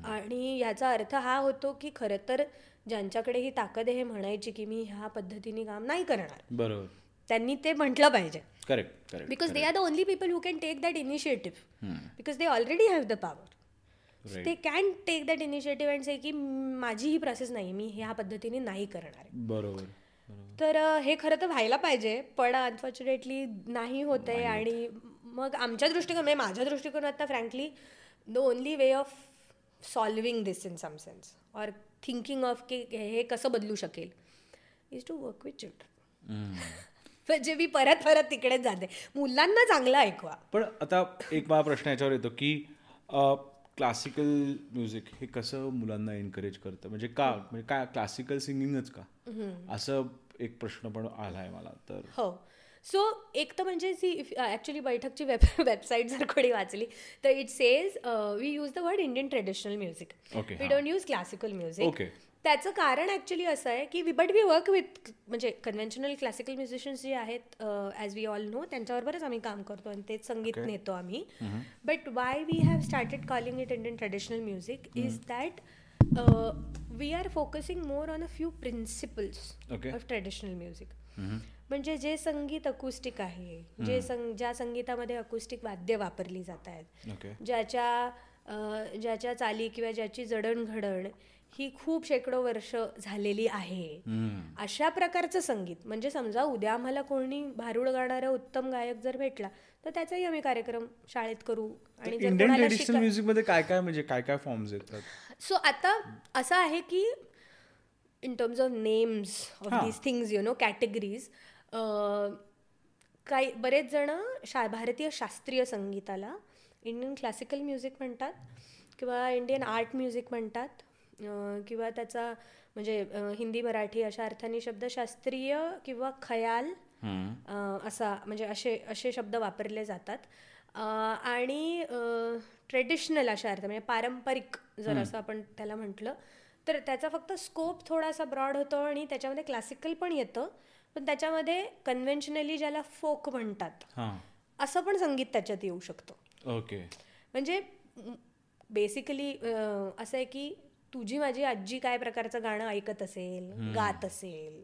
आणि याचा अर्थ हा होतो की खरं तर ज्यांच्याकडे ही ताकद आहे हे म्हणायची की मी ह्या पद्धतीने काम नाही करणार. बरोबर. त्यांनी ते म्हटलं पाहिजे. Correct correct because they are the only people who can take that initiative because they already have the power they can take that initiative and say की माझी ही प्रोसेस नाही मी ह्या पद्धतीने नाही करणार आहे. बरोबर तर हे खरं तर व्हायला पाहिजे पण अनफॉर्च्युनेटली नाही होत आहे आणि मग आमच्या दृष्टिकोन म्हणजे माझ्या दृष्टिकोनात frankly the only way of solving this in some sense or thinking of की हे कसं बदलू शकेल is to work with children म्हणजे मी परत परत तिकडेच जाते. मुलांना चांगलं ऐकवा. पण आता एक मला प्रश्न याच्यावर येतो की क्लासिकल म्युझिक हे कसं मुलांना एनकरेज करतं? म्हणजे का? म्हणजे काय क्लासिकल सिंगिंगच का? असं एक प्रश्न पण आला आहे मला तर. हो. सो एक तर म्हणजे सी ॲक्च्युली बैठकची वेब वेबसाईट जर कोणी वाचली तर it says we use the word Indian traditional music we. Don't use classical music. त्याचं कारण ॲक्च्युली असं आहे की we but we work with म्हणजे कन्व्हेन्शनल क्लासिकल म्युझिशियन्स जे आहेत ॲज वी ऑल नो त्यांच्याबरोबरच आम्ही काम करतो आणि तेच संगीत नेतो आम्ही. But why we have started calling it Indian traditional music is that we are focusing more on a few principles. Of traditional music म्हणजे जे संगीत अकुस्टिक आहे जे संग ज्या संगीतामध्ये अकुस्टिक वाद्य वापरली जात आहेत ज्याच्या ज्याच्या चाली किंवा ज्याची जडणघडण ही खूप शेकडो वर्ष झालेली आहे. अशा प्रकारचं संगीत म्हणजे समजा उद्या आम्हाला कोणी भारुड गाणारा उत्तम गायक जर भेटला तर त्याचाही आम्ही कार्यक्रम शाळेत करू आणि म्युझिकमध्ये काय काय म्हणजे काय काय फॉर्म्स येतात? सो आता असं आहे की in terms of names of. These things you know categories काही बरेच जण शा भारतीय शास्त्रीय संगीताला इंडियन क्लासिकल म्युझिक म्हणतात किंवा इंडियन आर्ट म्युझिक म्हणतात. किंवा त्याचा म्हणजे हिंदी मराठी अशा अर्थाने शब्द शास्त्रीय किंवा खयाल असा म्हणजे असे असे शब्द वापरले जातात. आणि ट्रेडिशनल अशा अर्थ म्हणजे पारंपरिक जर असं आपण त्याला म्हटलं तर त्याचा फक्त स्कोप थोडासा ब्रॉड होतो आणि त्याच्यामध्ये क्लासिकल पण येतं. पण त्याच्यामध्ये कन्व्हेन्शनली ज्याला फोक म्हणतात हां. असं पण संगीत त्याच्यात येऊ शकतं. ओके. म्हणजे बेसिकली असं आहे की तुझी माझी आजी काय प्रकारचं गाणं ऐकत असेल गात असेल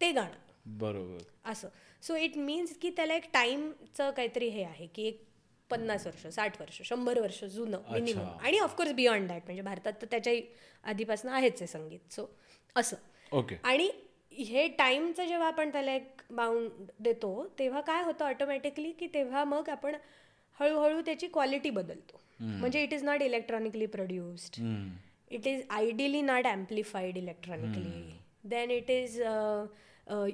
ते गाणं. बरोबर. असं. सो इट मीन्स की त्याला एक टाईमचं काहीतरी हे आहे की एक पन्नास वर्ष साठ वर्ष शंभर वर्ष जुनं मिनिमम आणि ऑफकोर्स बियॉन्ड दॅट म्हणजे भारतात तर त्याच्याही आधीपासून आहेच आहे संगीत. सो असं. ओके आणि हे टाईमचं जेव्हा आपण त्याला एक बाउंड देतो तेव्हा काय होतं ऑटोमॅटिकली की तेव्हा मग आपण हळूहळू त्याची क्वालिटी बदलतो. म्हणजे it is not electronically produced it is ideally not amplified electronically then it is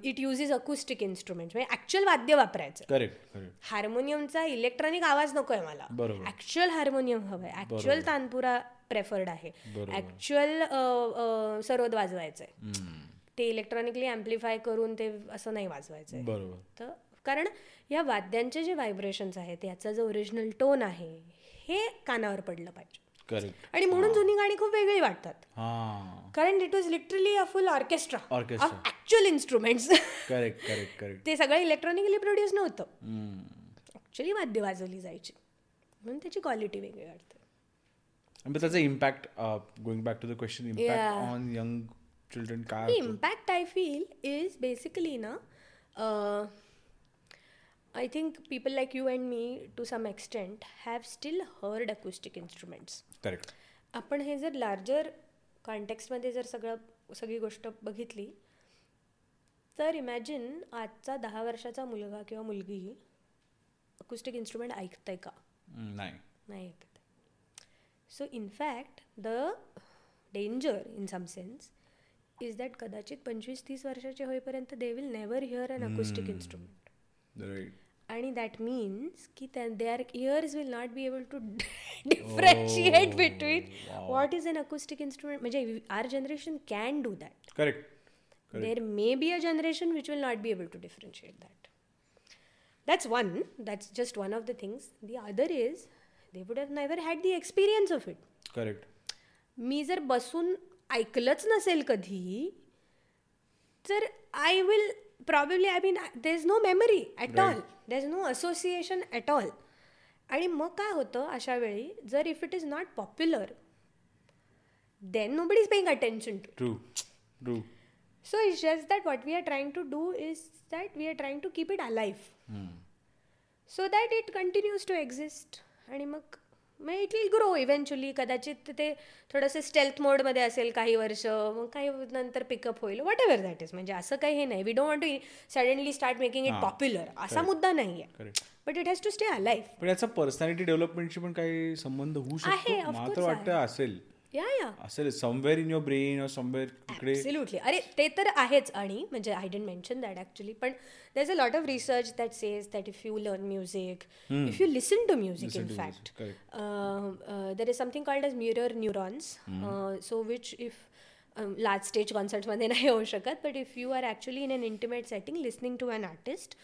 it uses acoustic instrument म्हणजे ॲक्च्युअल वाद्य वापरायचं. करेक्ट करेक्ट हार्मोनियमचा इलेक्ट्रॉनिक आवाज नकोय मला. ऍक्च्युअल हार्मोनियम हवंय. ऍक्च्युअल तानपुरा प्रेफर्ड आहे. ऍक्च्युअल सरोद वाजवायचंय. ते इलेक्ट्रॉनिकली अँप्लिफाय करून ते असं नाही वाजवायचंय. तर कारण या वाद्यांचे जे व्हायब्रेशन्स आहेत याचा जो ओरिजिनल टोन आहे हे कानावर पडलं पाहिजे. करेक्ट आणि म्हणून जुनी गाणी खूप वेगळी वाटतात. हां. कारण it was literally a full orchestra actual instruments correct correct correct ते सगळं इलेक्ट्रॉनिकली प्रोड्यूस नव्हतं. ॲक्च्युली वाद्य वाजवली जायची. म्हणून त्याची क्वालिटी वेगळी वाटते. त्याचा impact going back to the question impact. On young children काय impact I feel is basically na, uh, I think people like you and me to some extent have still heard acoustic instruments. Correct आपण हे जर larger कॉन्टेक्स्टमध्ये जर सगळं सगळी गोष्ट बघितली तर इमॅजिन आजचा दहा वर्षाचा मुलगा किंवा मुलगी अकुस्टिक इन्स्ट्रुमेंट ऐकतंय का? नाही. नाही ऐकत. So in fact the danger in some sense is that कदाचित पंचवीस तीस वर्षाचे होईपर्यंत they will never hear an acoustic instrument आणि दॅट मीन्स की their ears will not be able to differentiate between what is an acoustic instrument म्हणजे our generation can do that correct there may be a generation which will not be able to differentiate that that's one that's just one of the things the other is they would have never had the experience of it correct मी जर बसून ऐकलंच नसेल कधी तर I will probably I mean there is no memory at all there is no association at all आणि मग काय होतं अशा वेळी जर if it is not popular then nobody is paying attention to true true So it's just that what we are trying to do is that we are trying to keep it alive. So that it continues to exist. आणि मग मग it will grow eventually कदाचित ते थोडंसं stealth मोडमध्ये असेल काही वर्ष मग काही नंतर पिकअप होईल. वॉट एव्हर दॅट इज म्हणजे असं काही हे नाही. We don't want to suddenly start making it popular असा मुद्दा नाही आहे. But it has to stay a life पण याचा पर्सनॅलिटी डेव्हलपमेंटशी पण काही संबंध होऊ शकतो. मला तर वाटतं असेल. या या असेल somewhere in your brain or somewhere तिकडे ॲब्सल्युटली अरे ते तर आहेच. आणि म्हणजे I didn't mention that actually पण there is a lot of research that says that if you learn music if you listen to music in fact there is something called as mirror neurons so which if large stage कॉन्सर्ट्समध्ये नाही होऊ शकत but if you are actually in an intimate setting listening to an artist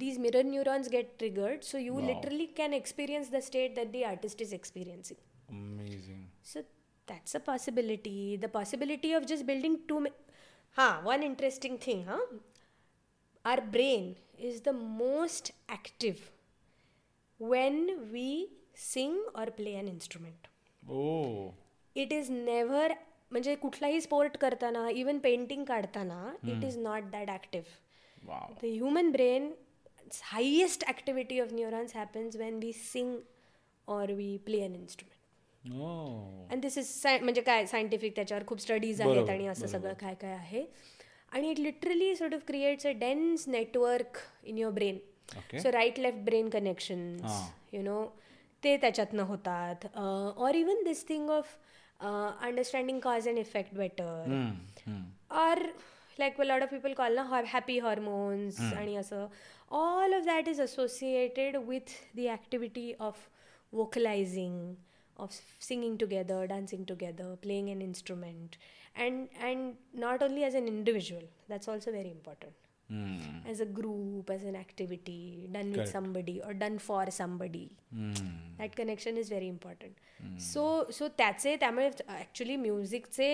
these mirror neurons get triggered so you literally can experience the state that the artist is experiencing. Amazing So that's a possibility. The possibility of just building two. Ma- huh, one interesting thing, huh? Our brain is the most active when we sing or play an instrument. Oh It is never म्हणजे कुठलाही sport करताना even painting काढताना it is not that active wow the human brain highest activity of neurons happens when we sing or we play an and this is म्हणजे काय scientific त्याच्यावर खूप studies आहेत आणि असं सगळं काय काय आहे. आणि it literally sort of creates a dense network in your brain. So right left brain connections you know ते त्याच्यातनं होतात. Or even this thing of understanding cause and effect better or like a lot of people call na ha- happy hormones आणि असं. All of that is associated with the activity of vocalizing. Of singing together dancing together playing an instrument and and not only as an individual that's also very important as a group as an activity done with somebody or done for somebody that connection is very important so so त्याचे त्यामुळे actually म्युझिकचे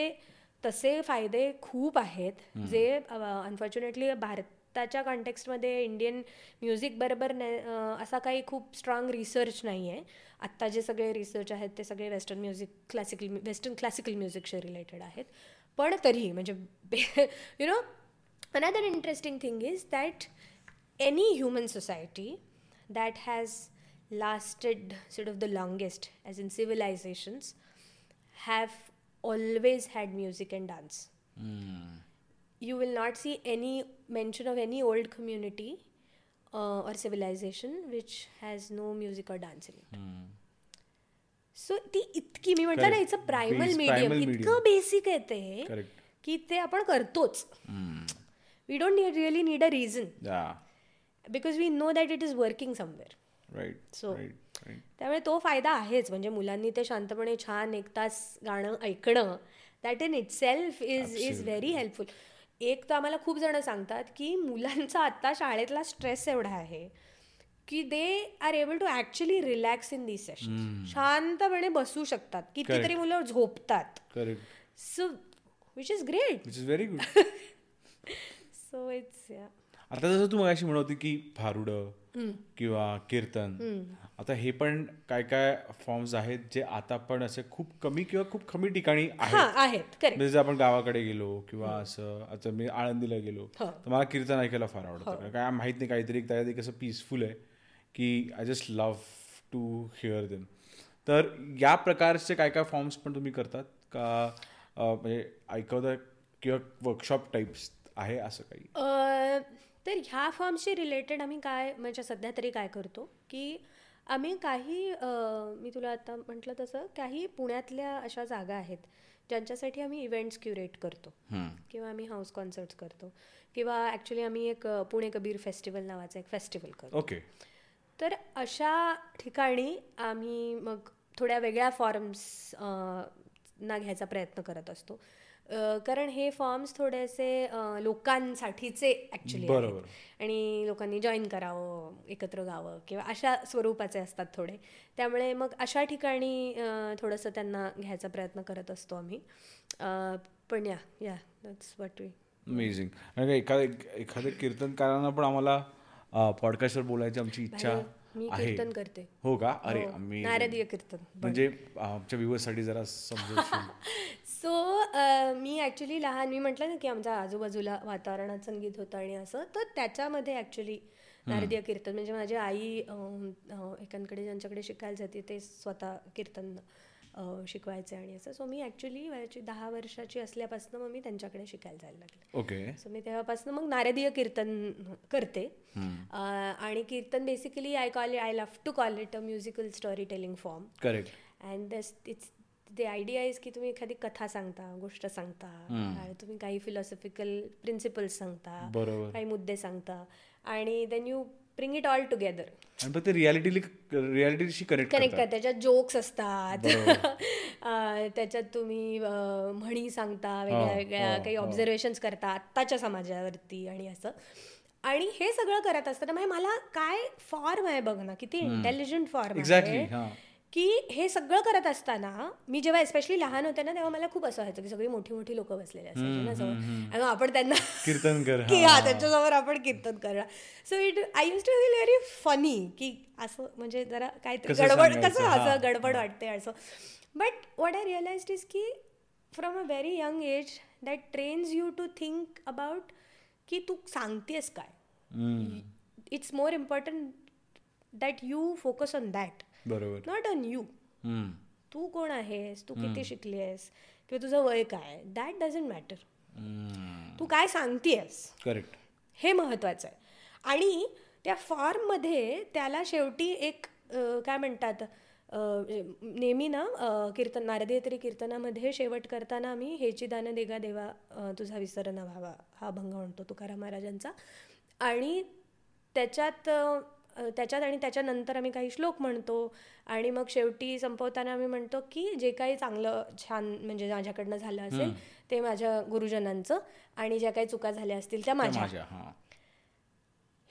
तसे फायदे खूप आहेत जे unfortunately भारताच्या कॉन्टेक्स्टमध्ये Indian music बरोबर असा काही खूप स्ट्रॉंग रिसर्च नाही आहे आत्ता जे सगळे रिसर्च आहेत ते सगळे western music classical western classical म्युझिकशी related आहेत. पण तरीही म्हणजे you know another interesting thing is that any human society that has lasted said of the longest as in civilizations have always had music and dance you will not see any mention of any old community uh, or civilization which has no music or dance in it. सो ती इतकी मी म्हटलं ना. It's a primal medium. इतकं basic आहे ते. की ते आपण करतोच. We don't really need a reason because we know that it is working somewhere right त्यामुळे तो फायदा आहेच. म्हणजे मुलांनी ते शांतपणे छान एक तास गाणं ऐकणं that in itself is is very helpful एक तर आम्हाला खूप जण सांगतात की मुलांचा आत्ता शाळेतला स्ट्रेस एवढा आहे की they are able to actually relax in these session शांतपणे बसू शकतात. कितीतरी मुलं झोपतात. So which is great which is very good so it's या आता जसं तू मगाशी म्हणत की फारुडं किंवा कीर्तन. आता हे पण काय काय फॉर्म्स आहेत जे आता पण असे खूप कमी किंवा खूप कमी ठिकाणी आहेत. हां म्हणजे आपण गावाकडे गेलो किंवा असं आता मी आळंदीला गेलो तर मला कीर्तन ऐकायला फार आवडतं. कारण काय माहीत नाही काहीतरी एक असं पीसफुल आहे की I just love to hear them तर या प्रकारचे काय काय फॉर्म्स पण तुम्ही करतात? का म्हणजे ऐकवता किंवा वर्कशॉप टाईप्स आहे असं काही? तर ह्या फॉर्मशी रिलेटेड आम्ही काय म्हणजे सध्या तरी काय करतो की आम्ही काही मी तुला आता म्हटलं तसं काही पुण्यातल्या अशा जागा आहेत ज्यांच्यासाठी आम्ही इव्हेंट्स क्युरेट करतो किंवा आम्ही हाऊस कॉन्सर्ट्स करतो किंवा ॲक्च्युली आम्ही एक पुणे कबीर फेस्टिवल नावाचं एक फेस्टिवल करतो. ओके. तर अशा ठिकाणी आम्ही मग थोड्या वेगळ्या फॉर्म्स ना घ्यायचा प्रयत्न करत असतो. कारण हे फॉर्म्स थोडेसे लोकांसाठीचे ॲक्च्युली बरोबर. आणि लोकांनी जॉईन करावं एकत्र गावं किंवा अशा स्वरूपाचे असतात थोडे. त्यामुळे मग अशा ठिकाणी थोडंसं त्यांना घ्यायचा प्रयत्न करत असतो आम्ही. पण या या दॅट्स वॉट वी अमेझिंग आणि एखाद्या एखाद्या कीर्तनकारांना पण आम्हाला पॉडकास्टवर बोलायची आमची इच्छा मी कीर्तन करते. हो का? अरे हो, आम्ही नारदीय कीर्तन. म्हणजे आमच्या व्ह्युअर्ससाठी जरा समजू सो मी ॲक्च्युली लहान मी म्हटलं ना की आमच्या आजूबाजूला वातावरणात संगीत होतं आणि असं तर त्याच्यामध्ये ॲक्च्युली नारदीय कीर्तन. म्हणजे माझी आई एकांकडे ज्यांच्याकडे शिकायला जाते ते स्वतः कीर्तन शिकवायचे आणि असं. सो मी ॲक्च्युली वयाची दहा वर्षाची असल्यापासून मग मी त्यांच्याकडे शिकायला जायला लागले. ओके सो मी तेव्हापासून मग नारदीय कीर्तन करते. आणि kirtan basically I call I love to call it a musical storytelling form correct and thus it's the idea is की तुम्ही एखादी कथा सांगता गोष्ट सांगता तुम्ही काही फिलॉसॉफिकल प्रिन्सिपल्स सांगता काही मुद्दे सांगता. आणि then you bring it all together आणि रियालिटी रियालिटीशी कनेक्ट कनेक्ट करा त्याच्यात जोक्स असतात. त्याच्यात तुम्ही म्हणी सांगता वेगळ्या वेगळ्या काही ऑब्झर्वेशन्स करता आत्ताच्या समाजावरती आणि असं. आणि हे सगळं करत असताना म्हणजे मला काय फॉर्म आहे बघ ना किती इंटेलिजंट फॉर्म एक्झॅक्टली आहे. हां. की हे सगळं करत असताना मी जेव्हा एस्पेशली लहान होते ना तेव्हा मला खूप असं व्हायचं की सगळी मोठी मोठी लोक बसलेली असायची ना आपण त्यांना कीर्तन कर की हा त्यांच्यासमोर आपण कीर्तन करा so it I used to feel very funny की असं म्हणजे जरा काहीतरी गडबड कसं हा. असं गडबड वाटते असं. But what I realise is की from a very young age that trains you to think about की तू सांगतेस काय. It's more important that you focus on that बरोबर. Not on you. तू कोण आहेस? तू किती शिकली आहेस किंवा तुझं वय काय दॅट डझंट मॅटर. तू काय सांगतेस करेक्ट हे महत्त्वाचं आहे. आणि त्या फॉर्ममध्ये त्याला शेवटी एक काय म्हणतात? अं, नेहमी ना कीर्तन नारदीय तरी कीर्तनामध्ये शेवट करताना आम्ही हेची दान देगा देवा तुझा विसर न व्हावा हा अभंग म्हणतो तुकाराम महाराजांचा. आणि त्याच्यात त्याच्यात आणि त्याच्यानंतर आम्ही काही श्लोक म्हणतो. आणि मग शेवटी संपवताना आम्ही म्हणतो की जे काही चांगलं छान म्हणजे माझ्याकडनं झालं असेल ते माझ्या गुरुजनांचं आणि ज्या काही चुका झाल्या असतील त्या माझ्या. हां.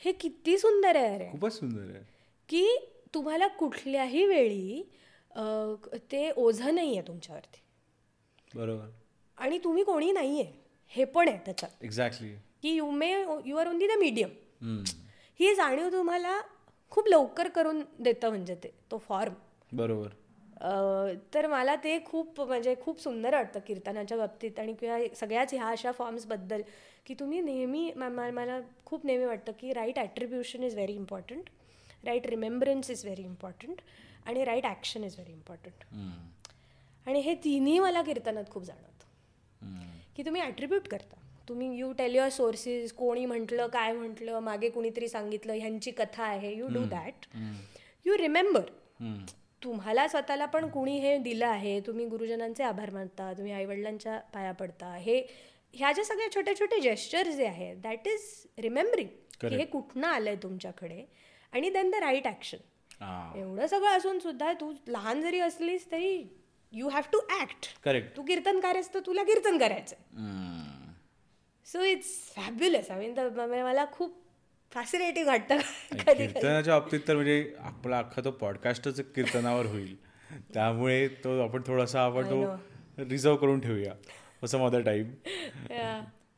हे किती सुंदर आहे अरे. खूपच सुंदर आहे. की तुम्हाला कुठल्याही वेळी ते ओझं नाही आहे तुमच्यावरती. बरोबर. आणि तुम्ही कोणी नाही आहे हे पण आहे त्याच्यात. एक्झॅक्टली की you may you are only the medium ही जाणीव तुम्हाला खूप लवकर करून देतं म्हणजे ते तो फॉर्म बरोबर. तर मला ते खूप म्हणजे खूप सुंदर वाटतं कीर्तनाच्या बाबतीत आणि किंवा सगळ्याच ह्या अशा फॉर्म्सबद्दल की तुम्ही नेहमी मला खूप नेहमी वाटतं की right attribution is very important right remembrance is very important आणि right action is very important आणि हे तिन्ही मला कीर्तनात खूप जाणवतं. की तुम्ही ॲट्रिब्यूट करता. तुम्ही यू टेल युअर सोर्सेस कोणी म्हटलं काय म्हटलं मागे कुणीतरी सांगितलं ह्यांची कथा आहे you do that you remember तुम्हाला स्वतःला पण कुणी हे दिलं आहे तुम्ही गुरुजनांचे आभार मानता तुम्ही आईवडिलांच्या पाया पडता. हे ह्या ज्या सगळ्या छोटे छोटे जेस्चर्स जे आहेत दॅट इज रिमेंबरिंग की हे कुठनं आलंय तुमच्याकडे? आणि देन द राईट ॲक्शन हां. एवढं सगळं असून सुद्धा तू लहान जरी असलीस तरी you have to act correct तू कीर्तनकार आहेस तर तुला कीर्तन करायचं so it's fabulous I mean मला खूप फॅसिनेटिंग वाटतं कीर्तनाच्या बाबतीत तर म्हणजे आपला अख्खा तो पॉडकास्टच कीर्तनावर होईल. त्यामुळे तो आपण थोडासा आपण तो रिझर्व करून ठेवूया. Some other time.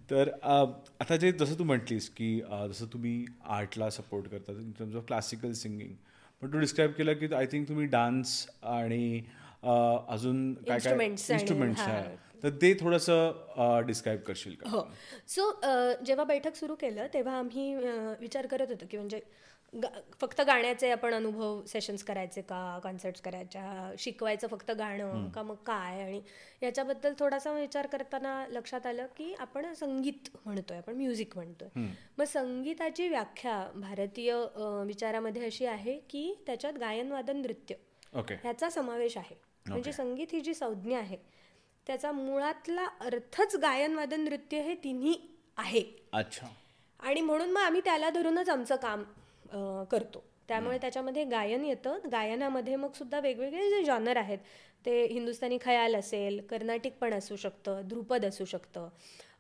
तर आता जे जसं तू म्हटलीस की जसं तुम्ही आर्टला सपोर्ट करता in terms of classical singing पण तू डिस्क्राईब केलं की आय थिंक तुम्ही डान्स आणि अजून काय काय इन्स्ट्रुमेंट्स. आहे. तर ते थोडंसं डिस्क्राईब करशील का? हो. सो जेव्हा बैठक सुरू केलं तेव्हा आम्ही विचार करत होतो की म्हणजे गा- फक्त गाण्याचे आपण अनुभव सेशन्स करायचे का? कॉन्सर्ट्स करायच्या? शिकवायचं फक्त गाणं का मग काय? आणि याच्याबद्दल थोडासा विचार करताना लक्षात आलं की आपण संगीत म्हणतोय आपण म्युझिक म्हणतोय. मग संगीताची व्याख्या भारतीय विचारामध्ये अशी आहे की त्याच्यात गायन वादन नृत्य ओके ह्याचा समावेश आहे. म्हणजे संगीत ही जी संज्ञा आहे त्याचा मुळातला अर्थच गायन वादन नृत्य हे तिन्ही आहे. अच्छा. आणि म्हणून मग आम्ही त्याला धरूनच आमचं काम अं, करतो. त्यामुळे त्याच्यामध्ये गायन येतं. गायनामध्ये मग सुद्धा वेगवेगळे जे जॉनर आहेत ते हिंदुस्थानी खयाल असेल कर्नाटिक पण असू शकतं ध्रुपद असू शकतं.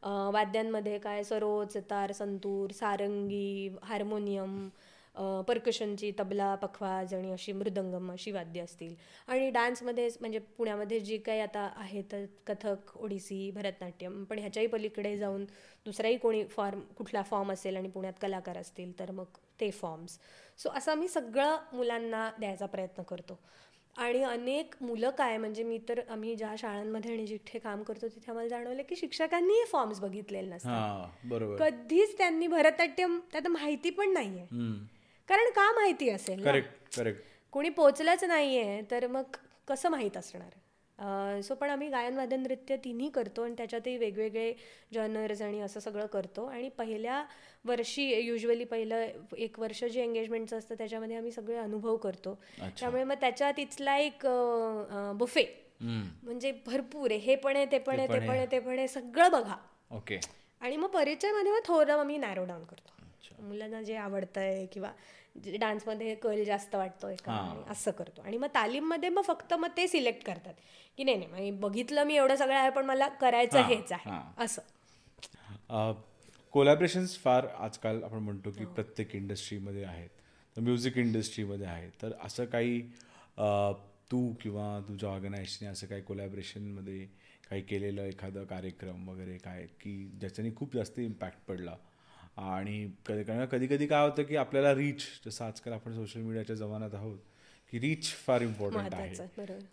अं, वाद्यांमध्ये काय सरोज सितार संतूर सारंगी हार्मोनियम पर्कशनची तबला पखवाज आणि अशी मृदंगम अशी वाद्य असतील. आणि डान्समध्ये म्हणजे पुण्यामध्ये जी काही आता आहेत कथक ओडिसी भरतनाट्यम पण ह्याच्याही पलीकडे जाऊन दुसराही कोणी फॉर्म कुठला फॉर्म असेल आणि पुण्यात कलाकार असतील तर मग ते फॉर्म्स. सो असं आम्ही सगळं मुलांना द्यायचा प्रयत्न करतो. आणि अनेक मुलं काय म्हणजे मी तर आम्ही ज्या शाळांमध्ये आणि जिथे काम करतो तिथे आम्हाला जाणवलं की शिक्षकांनी हे फॉर्म्स बघितलेले नसतात. कधीच त्यांनी भरतनाट्यम त्यात माहिती पण नाहीये. कारण का माहिती असेल ना? करेक्ट करेक्ट कोणी पोचलंच नाहीये तर मग कसं माहीत असणार? सो पण आम्ही गायन वादन नृत्य तिन्ही करतो आणि त्याच्यातही वेगवेगळे जॉनर्स आणि असं सगळं करतो. आणि पहिल्या वर्षी युजली पहिलं एक वर्ष जे एंगेजमेंटचं असतं त्याच्यामध्ये आम्ही सगळे अनुभव करतो. त्यामुळे मग त्याच्यात इथला एक बुफे. म्हणजे भरपूर आहे. हे पण आहे ते पण आहे ते पण आहे. ते पण आहे सगळं बघा. ओके आणि मग परिचयमध्ये मग थोडं आम्ही नॅरो डाऊन करतो. मुलांना जे आवडतंय किंवा डान्समध्ये कल जास्त वाटतोय का असं करतो. आणि मग तालीममध्ये मग फक्त मग ते सिलेक्ट करतात. की नाही नाही बघितलं मी एवढं सगळं आहे पण मला करायचं हेच आहे. असं. कोलॅबरेशन्स फार आजकाल आपण म्हणतो की हो. प्रत्येक इंडस्ट्रीमध्ये आहेत. तर म्युझिक इंडस्ट्रीमध्ये आहेत तर असं काही तू किंवा तुझ्या ऑर्गनायझेशने असं काही कोलॅबरेशनमध्ये काही केलेलं एखादं कार्यक्रम वगैरे काय की ज्याच्याने खूप जास्त इम्पॅक्ट पडला? आणि कधी कारण कधी कधी काय होतं की आपल्याला रीच जसं आजकाल आपण सोशल मीडियाच्या जमान्यात आहोत की रीच फार इम्पॉर्टंट आहे.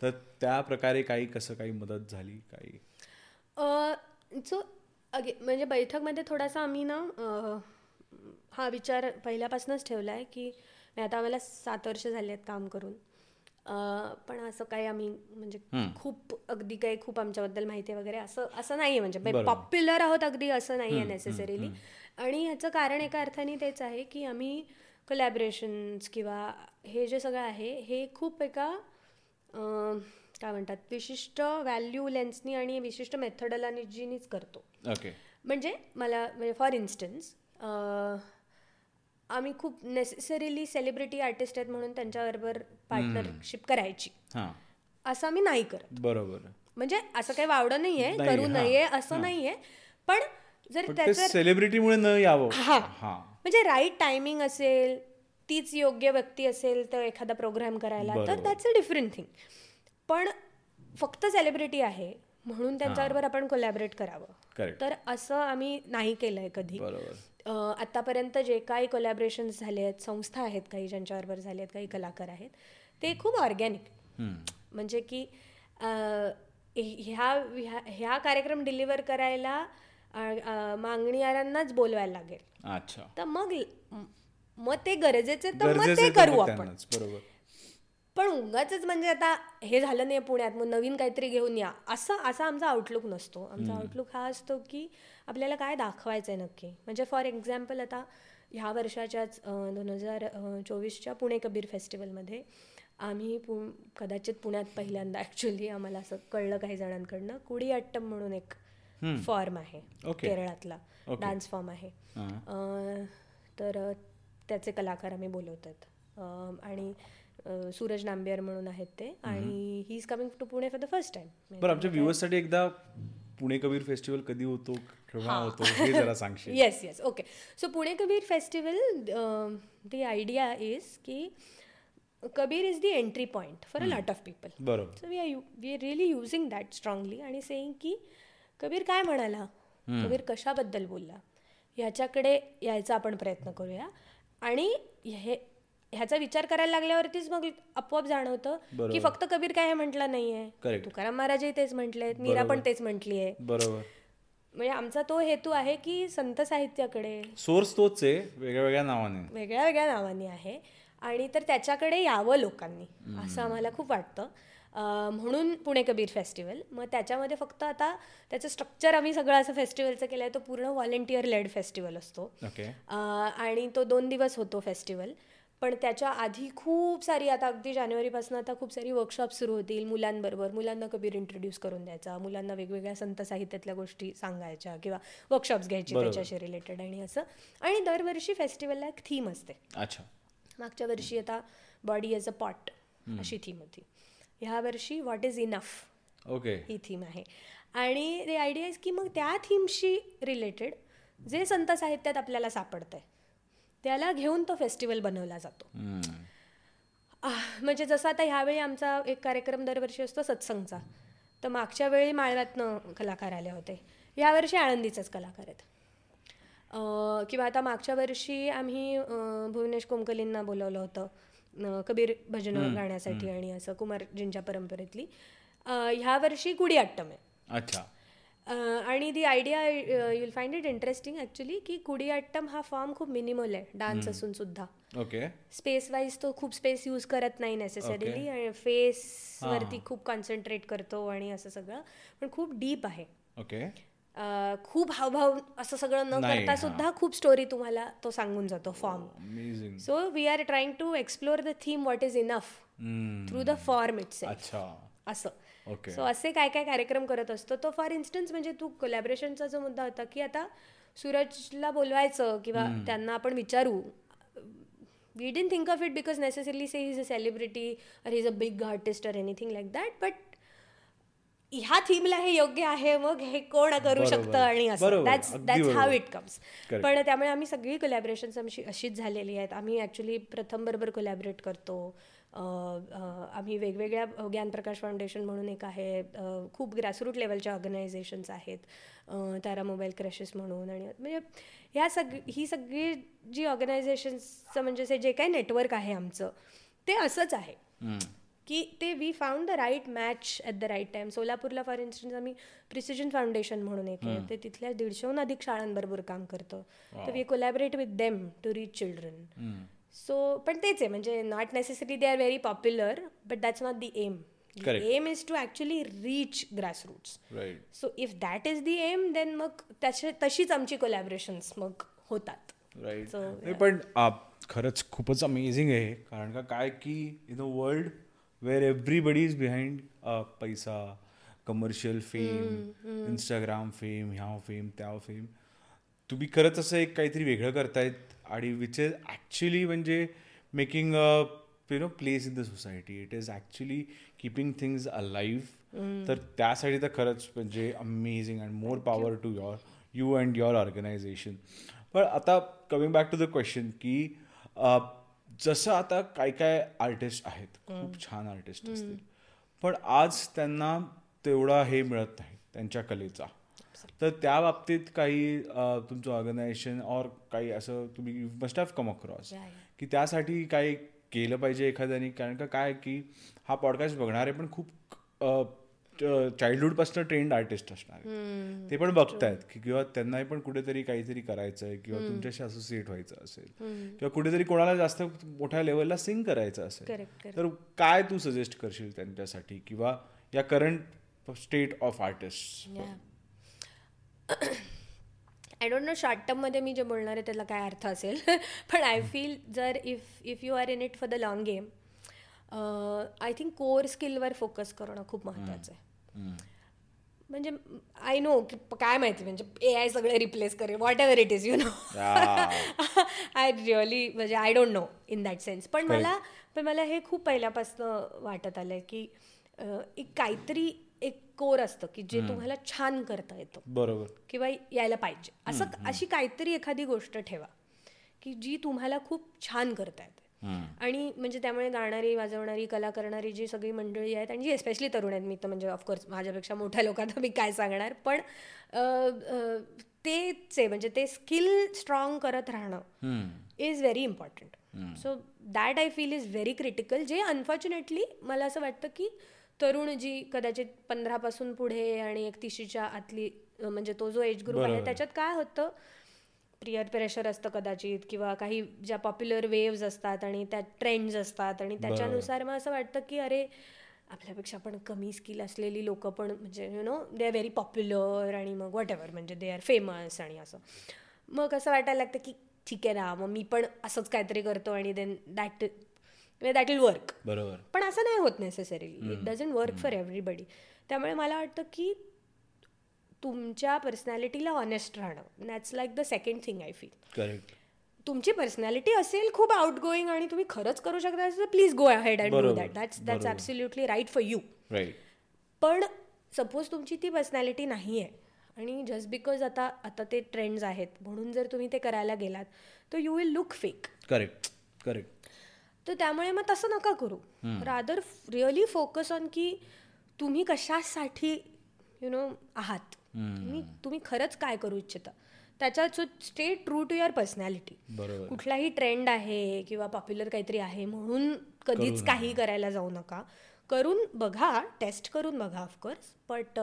तर त्या प्रकारे काही कसं काही मदत झाली काही? सो अगे म्हणजे बैठकमध्ये थोडासा आम्ही ना हा विचार पहिल्यापासूनच ठेवला आहे की आता आम्हाला सात वर्ष झाली आहेत काम करून. पण असं काही आम्ही म्हणजे खूप अगदी काही खूप आमच्याबद्दल माहिती वगैरे असं असं नाही आहे म्हणजे पॉप्युलर आहोत अगदी असं नाही आहे नेसेसरीली आणि ह्याचं कारण एका अर्थाने तेच आहे की आम्ही कोलॅबरेशन्स किंवा हे जे सगळं आहे हे खूप एका काय म्हणतात विशिष्ट व्हॅल्यू लेन्सनी आणि विशिष्ट मेथडॉलॉजीनीच करतो. ओके म्हणजे मला म्हणजे फॉर इन्स्टन्स आम्ही खूप नेसेसरीली सेलिब्रिटी आर्टिस्ट आहेत म्हणून त्यांच्याबरोबर पार्टनरशिप करायची. असं आम्ही नाही करत. बरोबर. म्हणजे असं काही वावडं नाहीये नाही, करू हां, नये असं नाहीये. पण जर त्याचं सेलिब्रिटीमुळे न यावं. हा. म्हणजे राईट टायमिंग असेल तीच योग्य व्यक्ती असेल तर एखादा प्रोग्राम करायला तर. दॅट्स अ डिफरंट थिंग पण फक्त सेलिब्रिटी आहे म्हणून त्यांच्याबरोबर आपण कोलॅबरेट करावं. तर असं आम्ही नाही केलंय कधी. आतापर्यंत जे काही कोलॅबरेशन्स झाले आहेत संस्था आहेत काही ज्यांच्याबरोबर झाले आहेत काही कलाकार आहेत ते खूप ऑर्गॅनिक. म्हणजे की ह्या- ह्या कार्यक्रम डिलिव्हर करायला मागणीदारांनाच बोलवायला लागेल. अच्छा. तर मग मग ते गरजेचे तर मग ते करू आपण. बरोबर. पण उगाच म्हणजे आता हे झालं नाही पुण्यात मग नवीन काहीतरी घेऊन या. असं असा आमचा आउटलुक नसतो. आमचा आउटलुक हा असतो की आपल्याला काय दाखवायचं आहे नक्की. म्हणजे फॉर एक्झाम्पल आता ह्या वर्षाच्याच दोन हजार चोवीसच्या पुणे कबीर फेस्टिवलमध्ये आम्ही पु कदाचित पुण्यात पहिल्यांदा ॲक्च्युली आम्हाला असं कळलं काही जणांकडनं. कुडियाट्टम म्हणून एक फॉर्म आहे. केरळातला डान्स फॉर्म आहे. तर त्याचे कलाकार आम्ही बोलवतात. आणि सूरज नांबियर म्हणून आहेत ते. आणि he is coming to Pune for the first time बरं आमच्या व्ह्युअर्ससाठी एकदा पुणे कबीर फेस्टिवल कधी होतो केव्हा होतो हे जरा सांगशील. Yes yes okay so Pune Kabir festival the idea is की Kabir is the entry point for a lot of people बरोबर. So we are we are really using that strongly आणि सेईंग की कबीर काय म्हणाला? कबीर कशाबद्दल बोलला? ह्याच्याकडे यायचा आपण प्रयत्न करूया. आणि हे ह्याचा विचार करायला लागल्यावरतीच मग आपोआप जाणवतं की फक्त कबीर काय हे म्हटलं नाहीये. तुकाराम महाराजही तेच म्हटलेत मीरा पण तेच म्हटली आहे बरोबर. म्हणजे आमचा तो हेतू आहे की संत साहित्याकडे. सोर्स तोच आहे वेगळ्या वेगळ्या नावाने. वेगळ्या वेगळ्या नावांनी आहे. आणि तर त्याच्याकडे यावं लोकांनी असं आम्हाला खूप वाटतं. म्हणून पुणे कबीर फेस्टिवल. मग त्याच्यामध्ये फक्त आता त्याचं स्ट्रक्चर आम्ही सगळं असं फेस्टिवलचं केलं आहे तो पूर्ण व्हॉलेंटियर लेड फेस्टिवल असतो आणि तो दोन दिवस होतो फेस्टिवल पण त्याच्या आधी खूप सारी आता अगदी जानेवारीपासून आता खूप सारी वर्कशॉप सुरू होतील मुलांबरोबर. मुलांना कबीर इंट्रोड्यूस करून द्यायचा मुलांना वेगवेगळ्या संत साहित्यातल्या गोष्टी सांगायच्या किंवा वर्कशॉप्स घ्यायची त्याच्याशी रिलेटेड आणि असं. आणि दरवर्षी फेस्टिवलला एक थीम असते. अच्छा. मागच्या वर्षी आता बॉडी एज अ पॉट अशी थीम होती. ह्या वर्षी व्हॉट इज इनफ ओके ही थीम आहे. आणि द आयडिया इज की मग त्या थीमशी रिलेटेड जे संत साहित्यात आपल्याला सापडतं आहे त्याला घेऊन तो फेस्टिवल बनवला जातो. म्हणजे जसं आता ह्यावेळी आमचा एक कार्यक्रम दरवर्षी असतो सत्संगचा. तर मागच्या वेळी माळव्यातनं कलाकार आले होते. यावर्षी आळंदीचेच कलाकार आहेत. किंवा आता मागच्या वर्षी आम्ही भुवनेश कोमकलींना बोलवलं होतं. कबीर भजन गाण्यासाठी आणि असं कुमारजींच्या परंपरेतली. ह्या वर्षी कुडियाट्टम आहे अच्छा. आणि the idea you'll find it interesting actually की कुडियाट्टम हा फॉर्म खूप मिनिमल आहे डान्स असून सुद्धा. ओके स्पेस वाईज तो खूप स्पेस यूज करत नाही नेसेसरीली आणि फेस वरती खूप कॉन्सन्ट्रेट करतो आणि असं सगळं पण खूप डीप आहे. ओके खूप हावभाव असं सगळं न करता सुद्धा खूप स्टोरी तुम्हाला तो सांगून जातो form so we are trying to explore the theme what is enough through the form it's अच्छा. असं. ओके सो असे काय काय कार्यक्रम करत असतो. तो फॉर इन्स्टन्स म्हणजे तू कोलॅबरेशनचा जो मुद्दा होता की आता सूरजला बोलवायचं किंवा त्यांना आपण विचारू. We didn't think of it because necessarily say is a celebrity or is a big artist or anything like that but ह्या थीमला हे योग्य आहे मग हे कोण करू शकतं आणि असं. That's that's how. It comes पण त्यामुळे आम्ही सगळी कोलॅबरेशन्स आमची अशीच झालेली आहेत. आम्ही ॲक्च्युली प्रथम बरोबर कोलॅबरेट करतो. आम्ही वेगवेगळ्या ज्ञानप्रकाश फाउंडेशन म्हणून एक आहे. खूप ग्रासरूट लेवलच्या ऑर्गनायझेशन्स आहेत. तारा मोबाईल क्रॅशेस म्हणून आणि म्हणजे ह्या सग ही सगळी जी ऑर्गनायझेशन्सचं म्हणजे जे काही नेटवर्क आहे आमचं ते असंच आहे. की ते we found the right match at the right time सोलापूरला फॉर इन्स्टन्स आम्ही प्रिसिजन फाउंडेशन म्हणून एक ते तिथल्या दीडशेहून अधिक शाळांबरोबर काम करतं. तर we collaborate with them to reach children so पण तेच आहे म्हणजे not necessary they are very popular but that's not the aim. Aim is to actually reach grassroots so if that is the aim then मग त्याच्या तशीच आमची collaborations मग होतात. राईट पण खरंच खूपच अमेझिंग आहे. कारण का काय की in a world where everybody is behind पैसा कमर्शियल फेम इंस्टाग्राम फेम ह्या फेम त्या फेम तुम्ही खरंच असं एक काहीतरी वेगळं करतायत आणि विच इज ॲक्च्युली म्हणजे making a you know place in the society it is actually keeping things alive तर त्यासाठी तर खरंच म्हणजे amazing and more power to your you and your organization पण आता coming back to the question की अ, जसं आता काय काय आर्टिस्ट आहेत खूप छान आर्टिस्ट असतील. पण आज त्यांना तेवढा हे मिळत नाही त्यांच्या कलेचा. तर त्या बाबतीत काही तुमचं ऑर्गनायझेशन और काही असं तुम्ही मस्ट हॅव कम अक्रॉस की त्यासाठी काय केलं पाहिजे एखाद्याने. कारण का काय की हा पॉडकास्ट बघणारे पण खूप चाइल्डहुडपासून ट्रेंड आर्टिस्ट असणार. ते पण बघतायत की किंवा त्यांनाही पण कुठेतरी काहीतरी करायचं आहे किंवा तुमच्याशी असोसिएट व्हायचं असेल किंवा कुठेतरी कोणाला जास्त मोठ्या लेवलला सिंग करायचं असेल तर काय तू सजेस्ट करशील त्यांच्यासाठी किंवा या current state of artist I don't know short टर्ममध्ये मी जे बोलणार आहे त्याला काय अर्थ असेल. पण आय फील जर if if you are in it for the long game I think core स्किलवर focus करणं खूप महत्त्वाचं आहे. म्हणजे आय नो की काय माहिती म्हणजे ए आय सगळे रिप्लेस करेल whatever it is you know I really म्हणजे I don't know in that sense पण मला पण मला हे खूप पहिल्यापासून वाटत आलं की अं, एक काहीतरी एक कोर असतं की जे तुम्हाला छान करता येतं. बरोबर. किंवा यायला पाहिजे. असं अशी काहीतरी एखादी गोष्ट ठेवा की जी तुम्हाला खूप छान करता येते. आणि म्हणजे त्यामुळे गाणारी वाजवणारी कला करणारी जी सगळी मंडळी आहेत आणि जी एस्पेशली तरुण आहेत मी तर म्हणजे ऑफकोर्स माझ्यापेक्षा मोठ्या लोकांना मी काय सांगणार पण तेच म्हणजे ते स्किल स्ट्रॉंग करत राहणं is very important so that I feel is very critical जे अनफॉर्च्युनेटली मला असं वाटतं की तरुण जी कदाचित पंधरापासून पुढे आणि एकतीशीच्या आतली म्हणजे तो जो एज ग्रुप आहे त्याच्यात काय होतं प्रियर प्रेशर असतं कदाचित किंवा काही ज्या पॉप्युलर वेव्ज असतात आणि त्या ट्रेंड्स असतात आणि त्याच्यानुसार मग असं वाटतं की अरे आपल्यापेक्षा पण कमी स्किल असलेली लोक पण म्हणजे you know they are very popular आणि मग वॉट एव्हर म्हणजे दे आर फेमस आणि असं. मग असं वाटायला लागतं की ठीक आहे ना मग मी पण असंच काहीतरी करतो आणि then that that will work बरोबर. पण असं नाही होत necessarily it doesn't work for everybody त्यामुळे मला वाटतं की तुमच्या पर्सनॅलिटीला ऑनेस्ट राहणं. That's like the second thing I feel correct तुमची पर्सनॅलिटी असेल खूप आउट गोईंग आणि तुम्ही खरंच करू शकता असेल तर please go ahead and do that that's that's absolutely right for you पण सपोज तुमची ती पर्सनॅलिटी नाही आहे आणि जस्ट बिकॉज आता आता ते ट्रेंड्स आहेत म्हणून जर तुम्ही ते करायला गेलात तर you will look fake correct correct तर त्यामुळे मग तसं नका करू. रादर रिअली फोकस ऑन की तुम्ही कशासाठी यु नो आहात. तुम्ही तुम्ही खरंच काय करू इच्छिता? त्याच्यात so stay true to your personality कुठलाही ट्रेंड आहे किंवा पॉप्युलर काहीतरी आहे म्हणून कधीच काही करायला जाऊ नका. करून बघा टेस्ट करून बघा of course but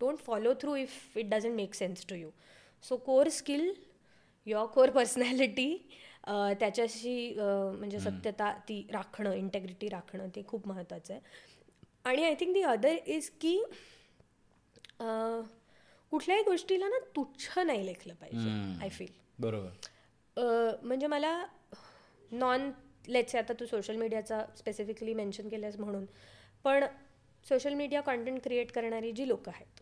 don't follow through if it doesn't make sense to you so core skill your core personality त्याच्याशी अं, म्हणजे सत्यता ती राखणं इंटेग्रिटी राखणं ते खूप महत्त्वाचं आहे. आणि I think the other is की अं, कुठल्याही गोष्टीला ना तुच्छ नाही लेखलं पाहिजे आय फील बरोबर. म्हणजे मला नॉन लेट्स आता तू सोशल मीडियाचा स्पेसिफिकली मेन्शन केलंस म्हणून पण सोशल मीडिया कॉन्टेंट क्रिएट करणारी जी लोकं आहेत.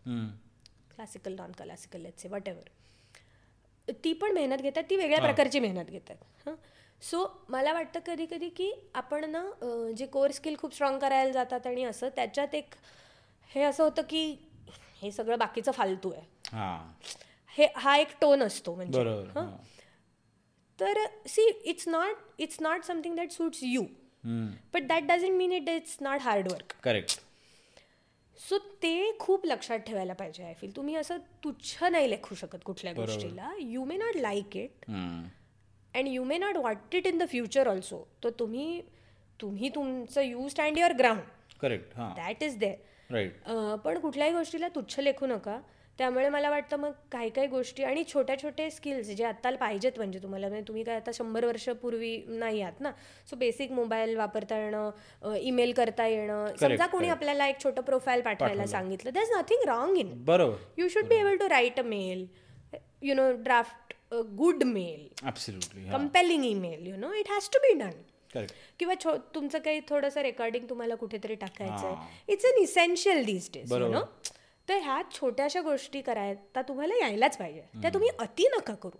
Classical non classical let's whatever ती पण मेहनत घेतात ती वेगळ्या प्रकारची मेहनत घेतात हां. सो मला वाटतं कधी कधी की आपण ना जे कोर स्किल खूप स्ट्रॉंग करायला जातात आणि असं त्याच्यात एक हे असं होतं की हे सगळं बाकीचं फालतू आहे. हा. हे हा एक टोन असतो म्हणजे. तर see it's not it's not something that suits you. But that doesn't mean it it's not hard work correct so ते खूप लक्षात ठेवायला पाहिजे आय फील तुम्ही असं तुच्छ नाही लेखू शकत कुठल्या गोष्टीला. You may not like it. And you may not want it in the future also तर तुम्ही तुम्ही तुमचं you stand your ground correct that is there पण कुठल्याही गोष्टीला तुच्छ लेखू नका. त्यामुळे मला वाटतं मग काही काही गोष्टी आणि छोट्या छोटे स्किल्स जे आत्ता पाहिजेत म्हणजे तुम्हाला म्हणजे तुम्ही काय आता शंभर वर्षापूर्वी नाही आहात ना? सो बेसिक मोबाईल वापरता येणं ईमेल करता येणं. समजा कोणी आपल्याला एक छोटं प्रोफाईल पाठवायला सांगितलं दॅज नथिंग रॉंग इन बरोबर you should be able to write a mail you know draft good mail compelling email you know it has to be done किंवा तुमचं काही थोडंसं रेकॉर्डिंग तुम्हाला कुठेतरी टाकायचं आहे it's an essential these days no तर ह्या छोट्याशा गोष्टी करायला तुम्हाला यायलाच पाहिजे. त्या तुम्ही अति नका करू.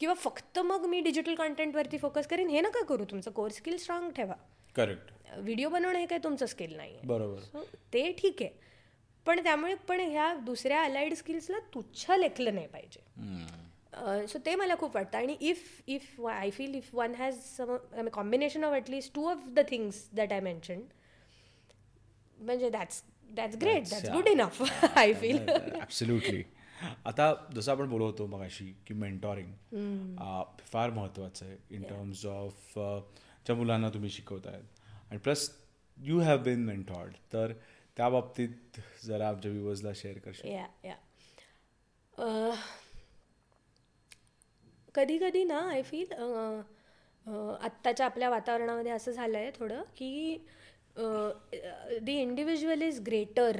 किंवा फक्त मग मी डिजिटल कॉन्टेंटवरती फोकस करेन हे नका करू. तुमचं कोर स्किल स्ट्रॉंग ठेवा. करेक्ट व्हिडिओ बनवणं हे काही तुमचं स्किल नाही बरोबर. ते ठीक आहे. पण त्यामुळे पण ह्या दुसऱ्या अलाइड स्किल्सला तुच्छ लेखलं नाही पाहिजे. सो ते मला खूप वाटतं. आणि if if I feel if one has some combination of at least two of the things that I mention म्हणजे that's that's great that's good enough I feel absolutely आता जसं आपण बोलत होतो मगाशी की मेंटॉरिंग फार महत्त्वाचं आहे इन टर्म्स ऑफ ज्या मुलांना तुम्ही शिकवतायत आणि plus you have been mentored तर त्या बाबतीत जरा आमच्या व्ह्युअर्सला शेअर करशील? कधी कधी ना आय फील आत्ताच्या आपल्या वातावरणामध्ये असं झालं आहे थोडं की the individual is greater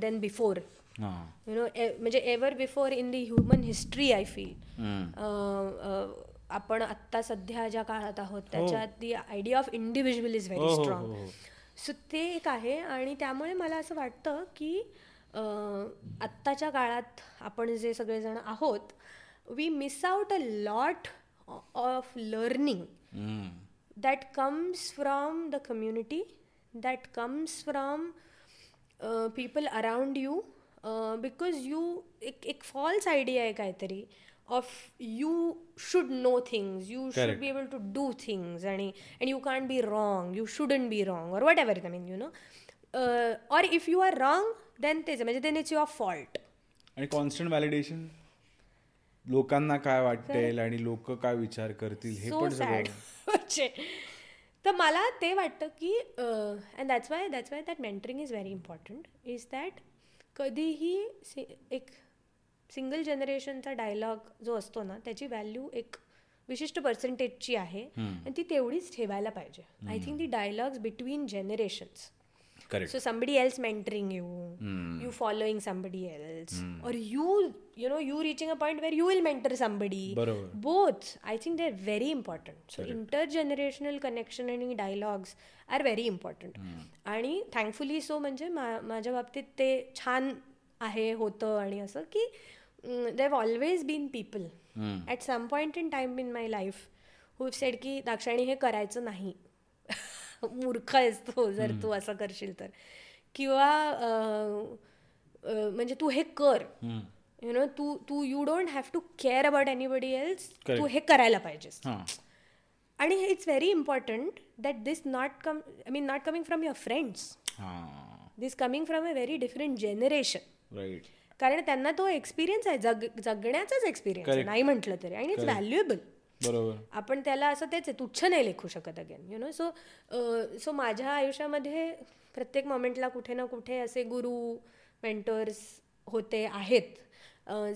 than before हां. यु नो म्हणजे ever before in the human history I feel आपण आत्ता सध्या ज्या काळात आहोत त्याच्यात the idea of individual is very strong so ते एक आहे आणि त्यामुळे मला असं वाटतं की आत्ताच्या काळात आपण जे सगळेजण आहोत We miss out a lot of learning that comes from the community that comes from uh, people around you uh, because you एक एक फॉल्स आयडिया आहे काहीतरी of you should know things you should Correct. Be able to do things आणि and you can be wrong you shouldn't be wrong or whatever I mean you know or if you are wrong then तेच म्हणजे then it's your fault आणि constant validation लोकांना काय वाटेल आणि लोक काय विचार करतील हे सो पण म्हणजे तर मला ते वाटतं की and that's why that's why that mentoring is very important is that कधीही सि एक सिंगल जनरेशनचा डायलॉग जो असतो ना त्याची व्हॅल्यू एक विशिष्ट पर्सेंटेजची आहे. आणि ती तेवढीच ठेवायला पाहिजे. I think the dialogues between generations correct So somebody else mentoring you, you following somebody else, or you, you know, you reaching a point where you will mentor somebody. बरोबर. Both, I think they're very important. So intergenerational connection आणि dialogues are very important. आणि thankfully so म्हणजे माझ्या बाबतीत ते छान आहे होतं आणि असं की there have always been people at some point in time in my life who said की दाक्षाणी हे करायचं नाही मूर्ख आहेस तू जर तू असं करशील तर. किंवा म्हणजे तू हे कर. यु नो तू तू you don't have to care about anybody else तू हे करायला पाहिजेस. हां. आणि it's very important that this not come I mean not coming from your friends हां. This coming from a very different generation कारण त्यांना तो एक्सपिरियन्स आहे जग जगण्याचाच एक्सपिरियन्स नाही म्हटलं तरी. आणि इट्स व्हॅल्युएबल बरोबर. आपण त्याला असं तेच आहे तुच्छ नाही लेखू शकत again you know so so माझ्या आयुष्यामध्ये प्रत्येक मोमेंटला कुठे ना कुठे असे गुरु मेंटर्स होते आहेत.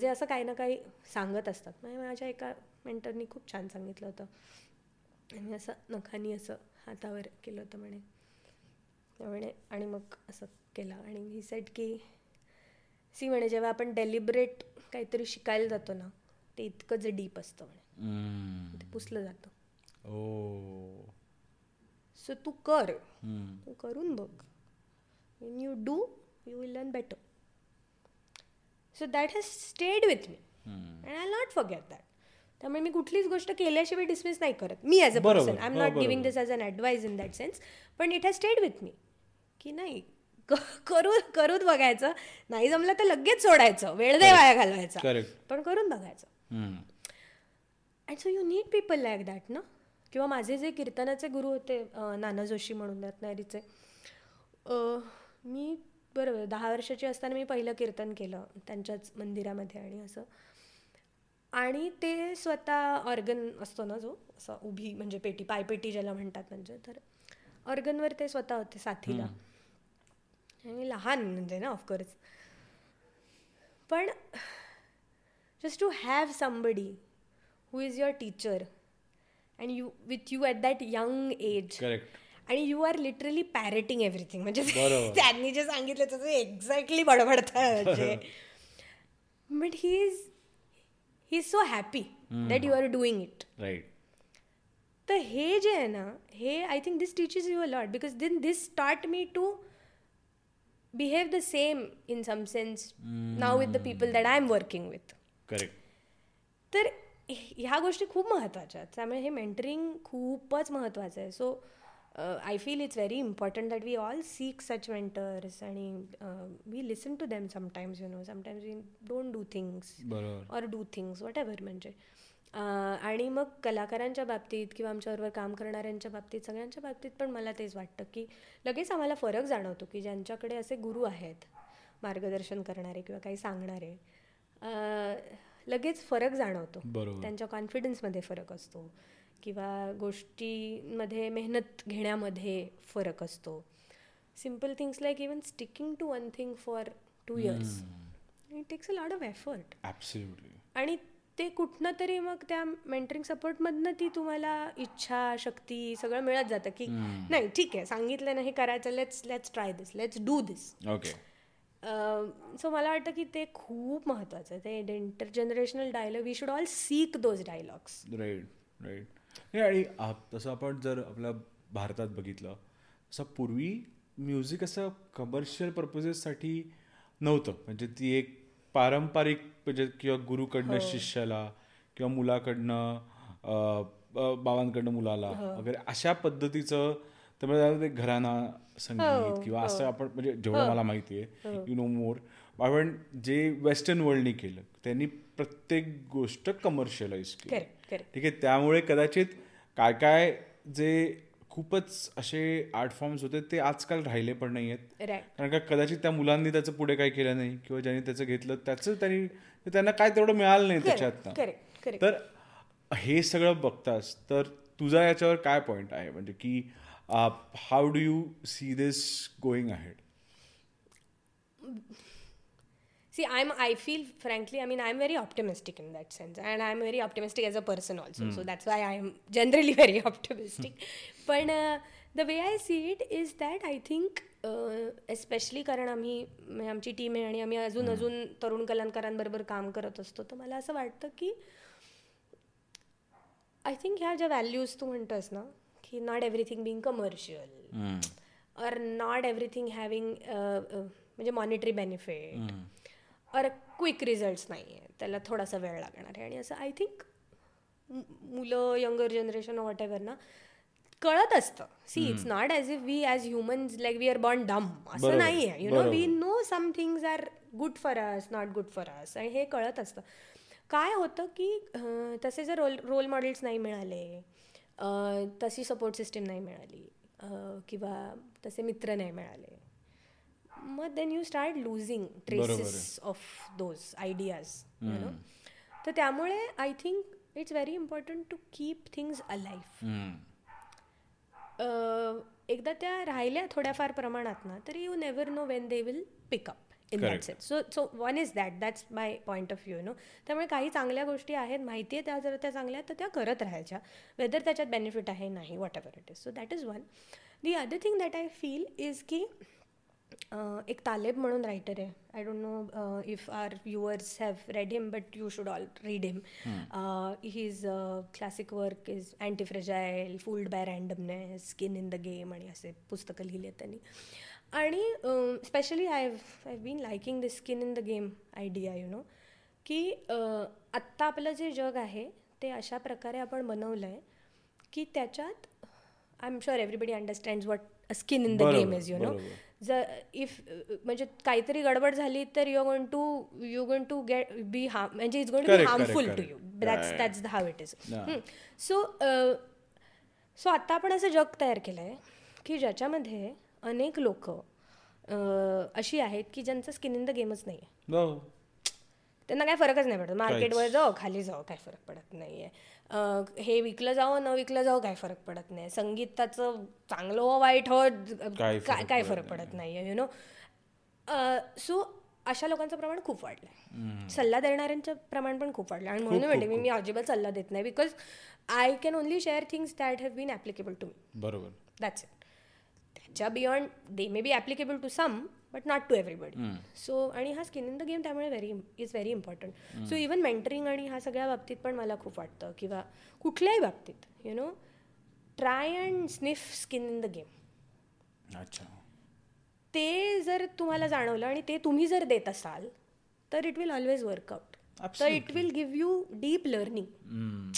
जे असं काही ना काही सांगत असतात. म्हणजे माझ्या एका मेंटरनी खूप छान सांगितलं होतं. आणि असं नखानी असं हातावर केलं होतं म्हणे. म्हणे आणि मग असं केलं. आणि ही सेट की सी म्हणे जेव्हा आपण डेलिबरेट काहीतरी शिकायला जातो ना ते इतकंच डीप असतं म्हणे. हम्म. ते पुसलं जातं. ओ. सो तू कर. तू करून बघ. When you do you will learn better so that has stayed with me. And I not forget that त्यामुळे मी कुठलीच गोष्ट केल्याशिवाय डिसमिस नाही करत. मी as a. Person I am not. Giving this as an advice in that sense पण it has stayed with me की नाही करू करूच बघायचं. नाही जमलं तर लगेच सोडायचं. वेळ दे वाया घालवायचा. पण करून बघायचं. And so you need people like that ना किंवा माझे जे कीर्तनाचे गुरु होते नाना जोशी म्हणून रत्नागिरीचे मी बरोबर दहा वर्षाची असताना मी पहिलं कीर्तन केलं त्यांच्याच मंदिरामध्ये आणि असं. आणि ते स्वतः ऑर्गन असतो ना जो असा उभी म्हणजे पेटी पायपेटी ज्याला म्हणतात म्हणजे तर ऑर्गनवर ते स्वतः होते साथीला. आणि लहान म्हणजे ना ऑफकोर्स पण just to have somebody who is your teacher? And you with you at that young age. Correct आणि you are literally parroting everything म्हणजे. त्यांनी जे सांगितलं तसं exactly बडबडतात. But he is he is so happy that you are doing it right तर हे जे आहे ना हे I think this teaches you a lot because then this start me to behave the same in some sense now with the people that I am working with correct तर ह्या गोष्टी खूप महत्त्वाच्या आहेत. त्यामुळे हे मेंटरिंग खूपच महत्त्वाचं आहे. So I feel it's very important that we all seek such mentors आणि we listen to them sometimes you know sometimes we don't do things or do things whatever म्हणजे. अं, आणि मग कलाकारांच्या बाबतीत किंवा आमच्याबरोबर काम करणाऱ्यांच्या बाबतीत सगळ्यांच्या बाबतीत पण मला तेच वाटतं की लगेच आम्हाला फरक जाणवतो की ज्यांच्याकडे असे गुरु आहेत मार्गदर्शन करणारे किंवा काही सांगणारे. अं, लगेच फरक जाणवतो. त्यांच्या कॉन्फिडन्समध्ये फरक असतो. किंवा गोष्टीमध्ये मेहनत घेण्यामध्ये फरक असतो. Simple things like even sticking to one thing for two years it takes a lot of effort आणि ते कुठनं तरी मग त्या मेंटरिंग सपोर्टमधनं ती तुम्हाला इच्छा शक्ती सगळं मिळत जातं की नाही ठीक आहे सांगितलं नाही करायचं let's let's try this let's do this okay so मला वाटतं की ते खूप महत्त्वाचं आहे. ते intergenerational dialogue we should all seek those dialogues right right आणि तसं आपण जर आपल्या भारतात बघितलं तसं पूर्वी म्युझिक असं कमर्शियल पर्पजेससाठी नव्हतं. म्हणजे ती एक पारंपरिक म्हणजे किंवा गुरुकडनं शिष्याला किंवा मुलाकडनं बाबांकडनं मुलाला वगैरे अशा पद्धतीचं त्यामुळे ते घराणा संगीत किंवा असं आपण म्हणजे जेवढं मला माहिती आहे यू नो मोर पण जे वेस्टर्न वर्ल्डनी केलं त्यांनी प्रत्येक गोष्ट कमर्शियलाइज केली. ठीक आहे त्यामुळे कदाचित काय काय जे खूपच असे आर्ट फॉर्म्स होते ते आजकाल राहिले पण नाही आहेत कारण का कदाचित त्या मुलांनी त्याचं पुढे काही केलं नाही किंवा ज्यांनी त्याचं घेतलं त्याचं त्यांनी त्यांना काय तेवढं मिळालं नाही त्याच्यातनं. तर हे सगळं बघतास तर तुझा याच्यावर काय पॉईंट आहे? म्हणजे की how do you see this going ahead See, I'm. I feel, frankly, I mean, I'm very optimistic in that sense, and I'm very optimistic as a person also. So that's why I am generally very optimistic. but uh, the way I see it is that I think, uh, especially कारण आम्ही म्हणजे आमची team आहे आणि आम्ही अजून अजून तरुण कलाकारांबरोबर काम करत असतो तर मला असं वाटतं की आय थिंक ह्या ज्या व्हॅल्यूज तू म्हणतोस ना की not everything being commercial or not everything having म्हणजे monetary benefit or quick results नाही आहे त्याला थोडासा वेळ लागणार आहे. आणि असं आय थिंक मुलं यंगर जनरेशन वॉट एव्हर ना कळत असतं. See it's not as if we as humans like we are born dumb असं नाही आहे you know we. Know some things are good for us not good for us आणि हे कळत असतं. काय होतं की तसे जर रोल रोल मॉडेल्स नाही मिळाले तशी सपोर्ट सिस्टीम नाही मिळाली. अं, किंवा तसे मित्र नाही मिळाले. मग then you start losing traces of those ideas you know तर त्यामुळे I think it's very important to keep things alive एकदा त्या राहिल्या थोड्याफार प्रमाणात ना तरी you never know when they will pick up in that. Sense so so one is that that's my point of view no त्यामुळे काही चांगल्या गोष्टी आहेत माहिती आहे त्या जर त्या चांगल्या आहेत तर त्या करत राहायच्या. वेदर त्याच्यात बेनिफिट आहे नाही whatever it is so that is one the other thing that I feel is की एक तालेब म्हणून रायटर आहे. I don't know if our viewers have read him but you should all read him his classic work is antifragile fooled by randomness skin in the game आणि असे पुस्तकं लिहिली आहेत त्यांनी. आणि specially I I been liking this skin in the game idea you know की आत्ता आपलं जे जग आहे ते अशा प्रकारे आपण बनवलं आहे की त्याच्यात I am sure everybody understand what a skin in the game is you know. जर इफ म्हणजे काहीतरी गडबड झाली तर you going to you going to get be harm म्हणजे it's going to be harmful to. You that's. That's how it is. So so आत्ता आपण असं जग तयार केलं आहे की ज्याच्यामध्ये अनेक लोक अशी आहेत की ज्यांचं स्किन इन द गेमच नाही आहे. त्यांना काय फरकच नाही पडत. मार्केटवर जाओ खाली जाओ काय फरक पडत नाही आहे हे विकलं जावं न विकलं जावं काय फरक पडत नाही संगीताचं चांगलं हो वाईट हो काय फरक काय पडत फरक पडत नाही आहे यु नो सो अशा लोकांचं प्रमाण खूप वाढलं सल्ला देणाऱ्यांचं प्रमाण पण खूप वाढलं आणि म्हणून म्हणते मी मी अजिबात सल्ला देत नाही because I can only share things that have been applicable to me बरोबर. दॅट्स इट त्याच्या beyond they may be applicable to some but not to everybody so आणि हा स्किन इन द गेम त्यामुळे very is very important so even mentoring आणि ह्या सगळ्या बाबतीत पण मला खूप वाटतं किंवा कुठल्याही बाबतीत you know try and sniff skin in the game अच्छा. ते जर तुम्हाला जाणवलं आणि ते तुम्ही जर देत असाल तर it will always work out तर it will give you deep learning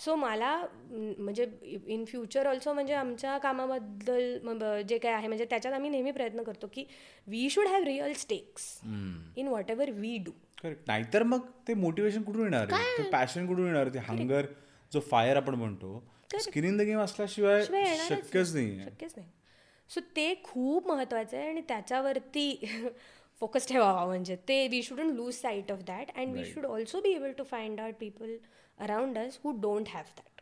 so मला म्हणजे इन फ्युचर ऑल्सो म्हणजे आमच्या कामाबद्दल जे काय आहे म्हणजे त्याच्यात आम्ही नेहमी प्रयत्न करतो की we should have real stakes in whatever we do correct नाहीतर मग ते मोटिवेशन कुठून येणार आहे? ते पॅशन कुठून येणार आहे? ते हंगर जो फायर आपण म्हणतो स्किन इन द गेम असल्याशिवाय शक्यच नाही. शक्यच नाही. सो ते खूप महत्त्वाचं आहे आणि त्याच्यावरती फोकस ठेवावा म्हणजे. ते we shouldn't lose sight of that and we should also be able to find out people around us who don't have that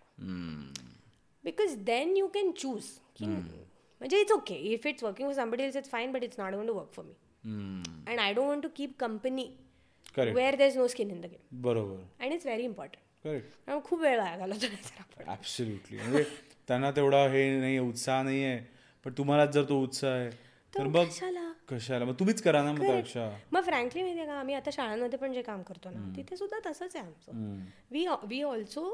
because then you can choose की म्हणजे it's okay if it's working for somebody else it's fine but it's not gonna work for me and I don't want to keep company where there is no skin in the game बरोबर. And it's very important correct खूप वेळ वाया घालवतो absolutely म्हणजे त्यांना तेवढा हे नाही उत्साह नाही आहे पण तुम्हालाच जर तो उत्साह आहे तर मग कशाला? कशाला? मग तुम्हीच करा ना मग मग फ्रँकली माहिती आहे का आम्ही आता शाळांमध्ये पण जे काम करतो ना तिथे सुद्धा तसंच आहे आमचं. We we also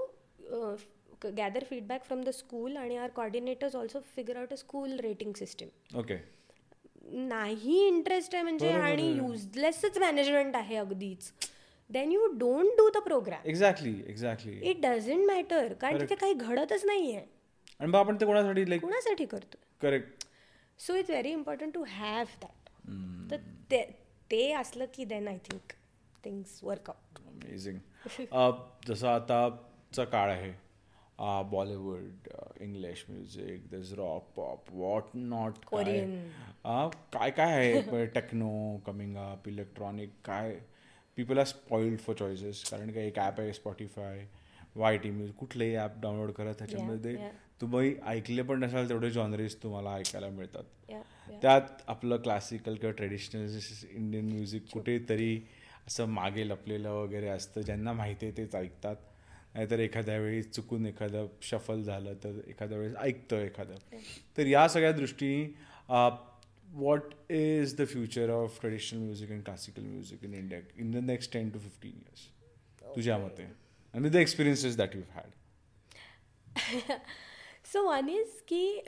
gather feedback from the school आणि our coordinators also figure out a school rating system okay नाही इंटरेस्ट आहे म्हणजे आणि युजलेसच मॅनेजमेंट आहे अगदीच. Then you don't do the programme exactly exactly it doesn't matter कारण तिथे काही घडतच नाही आहे आणि मग आपण ते कोणासाठी लाईक कोणासाठी करतो correct so it's very important to have that तर ते ते असलं की then I think things work out amazing जसं आताचा काळ आहे Bollywood English music this rock pop what not Korean. काय काय आहे? टेक्नो कमिंग अप इलेक्ट्रॉनिक काय? People are spoiled for choices कारण का एक ॲप आहे स्पॉटीफाय वाय टी म्युझिक कुठलेही ॲप डाउनलोड करा त्याच्यामध्ये. तुम्ही ऐकले पण नसाल तेवढे जॉनरीज तुम्हाला ऐकायला मिळतात. त्यात आपलं क्लासिकल किंवा ट्रेडिशनल इंडियन म्युझिक कुठेतरी असं मागे लपलेलं वगैरे असतं ज्यांना माहिती आहे तेच ऐकतात. नाहीतर एखाद्या वेळी चुकून एखादं शफल झालं तर एखाद्या वेळेस ऐकतं एखादं. तर या सगळ्या दृष्टीने what is the future of traditional music and classical music in India in the next ten to fifteen years तुझ्या मते. आणि the experiences that you had so one is की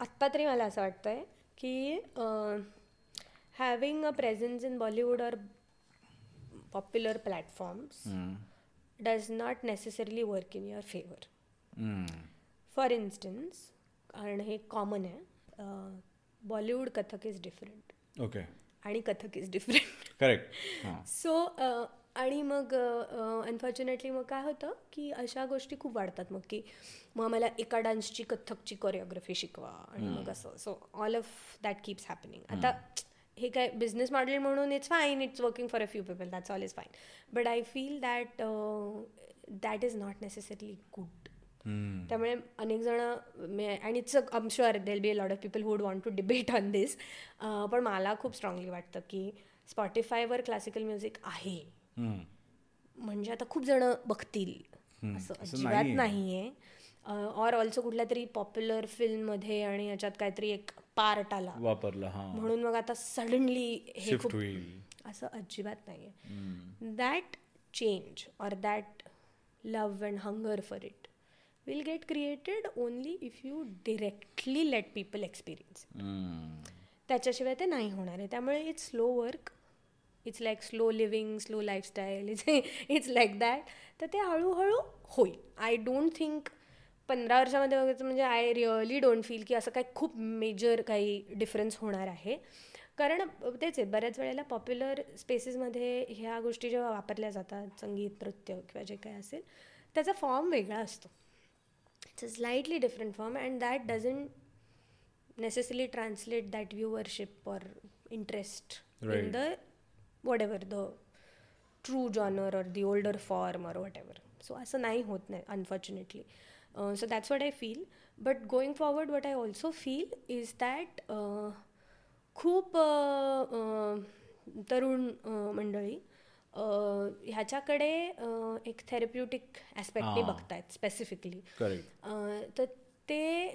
आत्ता तरी मला असं वाटतं आहे की having a presence in Bollywood or popular platforms does not necessarily work in your favour for instance कारण हे कॉमन आहे Bollywood Kathak is different okay आणि Kathak is different correct so आणि मग अनफॉर्च्युनेटली मग काय होतं की अशा गोष्टी खूप वाढतात मग की मग मला एका डान्सची कथकची कोरिओग्राफी शिकवा आणि मग असं. So all of that keeps happening आता हे काय बिझनेस मॉडेल म्हणून it's fine it's working for a few people that's all is fine but I feel that that is not necessarily good त्यामुळे अनेक जण and it's um sure they'll be a lot of people would want to debate on this पण मला खूप strongly वाटतं की स्पॉटीफायवर classical music आहे. म्हणजे आता खूप जण बघतील. असं अजिबात नाहीये. ऑर ऑल्सो कुठल्या तरी पॉप्युलर फिल्ममध्ये आणि याच्यात काहीतरी एक पार्ट आला. वापरलं म्हणून मग आता सडनली हे खूप असं अजिबात नाहीये. That change or that love and hunger for it will get created only if you directly let people experience त्याच्याशिवाय ते नाही होणार आहे. त्यामुळे it's slow work it's like slow living slow lifestyle it's it's like that तर ते हळूहळू होईल. आय डोंट थिंक पंधरा वर्षामध्ये बघायचं म्हणजे आय रिअली डोंट फील की असं काही खूप मेजर काही डिफरन्स होणार आहे. कारण तेच आहे बऱ्याच वेळेला पॉप्युलर स्पेसेसमध्ये ह्या गोष्टी जेव्हा वापरल्या जातात संगीत नृत्य किंवा जे काय असेल त्याचा फॉर्म वेगळा असतो. It's a slightly different form and that doesn't necessarily translate that viewership or interest in Right. The whatever the true genre or the older form or whatever. So असं नाही होत नाही unfortunately so that's what I feel but going forward what I also feel is that खूप uh, uh, तरुण uh, मंडळी ह्याच्याकडे एक therapeutic ॲस्पेक्टने. बघतायत स्पेसिफिकली तर ते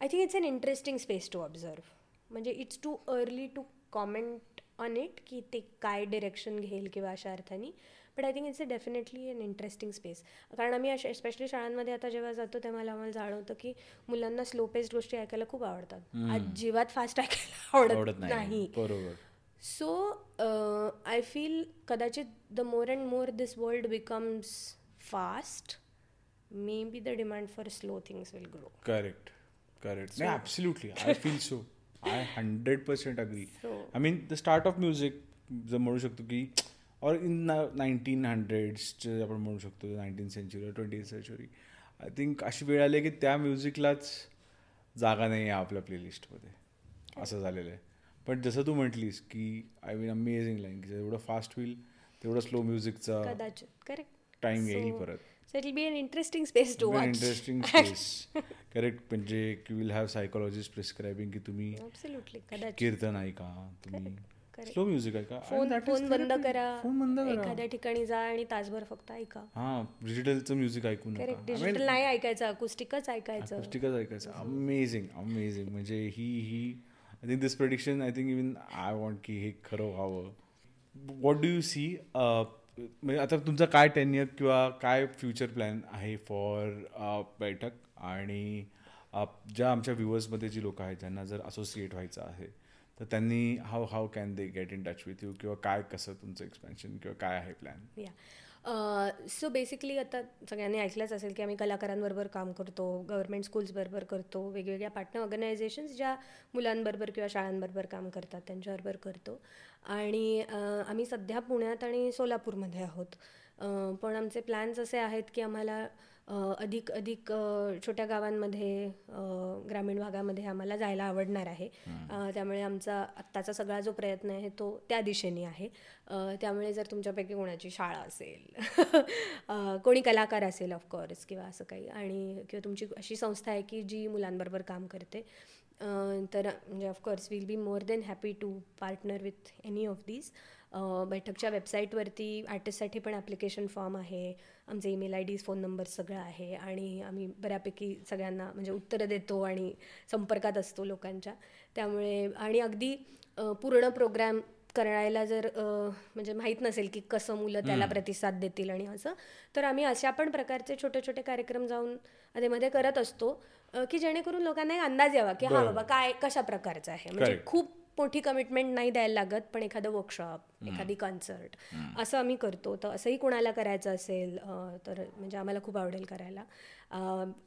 I think it's an interesting space to observe म्हणजे it's too early to comment on it की ते काय डिरेक्शन घेईल किंवा अशा अर्थाने. But I think it's a definitely an interesting space कारण आम्ही अशा स्पेशली शाळांमध्ये आता जेव्हा जातो तेव्हा आम्हाला जाणवतं की मुलांना स्लो पेस्ड गोष्टी ऐकायला खूप आवडतात. अजिबात फास्ट ऐकायला आवडत नाही. सो आय फील कदाचित the more and more this world becomes fast may be the demand for slow things will grow correct correct absolutely I feel so I hundred percent agree I mean the start of music जर म्हणू शकतो की और in nineteen हंड्रेड्सचे आपण म्हणू शकतो nineteen century twenty century I think अशी वेळ आली की त्या म्युझिकलाच जागा नाही आहे आपल्या प्लेलिस्टमध्ये असं झालेलं आहे. पण जसं तू म्हटलीस की आय मीन अमेझिंग लाईन की जेवढं फास्ट होईल तेवढं स्लो म्युझिकचा कदाचित करेक्ट टाइम येईल परत. So it will be an interesting space to watch interesting space correct म्हणजे की विल हॅव सायकोलॉजिस्ट प्रिस्क्रायबिंग की तुम्ही ॲब्सोल्युटली कदाचित. कीर्तन ऐका तुम्ही. स्लो म्युझिक ऐका. फोन फोन बंद. करा फोन बंद करा. एखाद्या ठिकाणी जा आणि तासभर फक्त ऐका. हा डिजिटलचं म्युझिक ऐकू नका. डिजिटल नाही ऐकायचं अकुस्टिकच ऐकायचं. पुस्तिकच ऐकायचं. अमेझिंग अमेझिंग म्हणजे ही ही I think this prediction I think even I want की हे खरं व्हावं. वॉट डू यू सी म्हणजे आता तुमचा काय टेनियर किंवा काय फ्युचर प्लॅन आहे फॉर बैठक? आणि ज्या आमच्या व्ह्युअर्समध्ये जी लोक आहेत ज्यांना जर असोसिएट व्हायचं आहे तर त्यांनी how how can they get in touch with you किंवा काय कसं तुमचं एक्सपेन्शन किंवा काय आहे प्लॅन या. सो बेसिकली आता सगळ्यांनी ऐकलंच असेल की आम्ही कलाकारांबरोबर काम करतो गव्हर्मेंट स्कूल्सबरोबर करतो वेगवेगळ्या पार्टनर ऑर्गनायझेशन्स ज्या मुलांबरोबर किंवा शाळांबरोबर काम करतात त्यांच्याबरोबर करतो. आणि आम्ही सध्या पुण्यात आणि सोलापूरमध्ये आहोत. पण आमचे प्लॅन्स असे आहेत की आम्हाला अधिक अधिक छोट्या गावांमध्ये ग्रामीण भागामध्ये आम्हाला जायला आवडणार आहे. त्यामुळे आमचा आत्ताचा सगळा जो प्रयत्न आहे तो त्या दिशेने आहे. त्यामुळे जर तुमच्यापैकी कोणाची शाळा असेल कोणी कलाकार असेल ऑफकोर्स किंवा असं काही आणि किंवा तुमची अशी संस्था आहे की जी मुलांबरोबर काम करते तर म्हणजे of course will be more than happy to partner with any of these बैठकच्या वेबसाईटवरती आर्टिस्टसाठी पण ॲप्लिकेशन फॉर्म आहे. आमचे email IDs phone number सगळं आहे. आणि आम्ही बऱ्यापैकी सगळ्यांना म्हणजे उत्तरं देतो आणि संपर्कात असतो लोकांच्या. त्यामुळे आणि अगदी पूर्ण प्रोग्राम करायला जर म्हणजे माहीत नसेल की कसं मुलं त्याला प्रतिसाद देतील आणि असं तर आम्ही अशा पण प्रकारचे छोटे छोटे कार्यक्रम जाऊन मध्ये करत असतो. की जेणेकरून लोकांना एक अंदाज यावा की हा. बाबा काय कशा प्रकारचं आहे म्हणजे. खूप मोठी कमिटमेंट नाही द्यायला लागत पण एखादं वर्कशॉप एखादी कॉन्सर्ट असं आम्ही करतो. तर असंही कुणाला करायचं असेल तर म्हणजे आम्हाला खूप आवडेल करायला.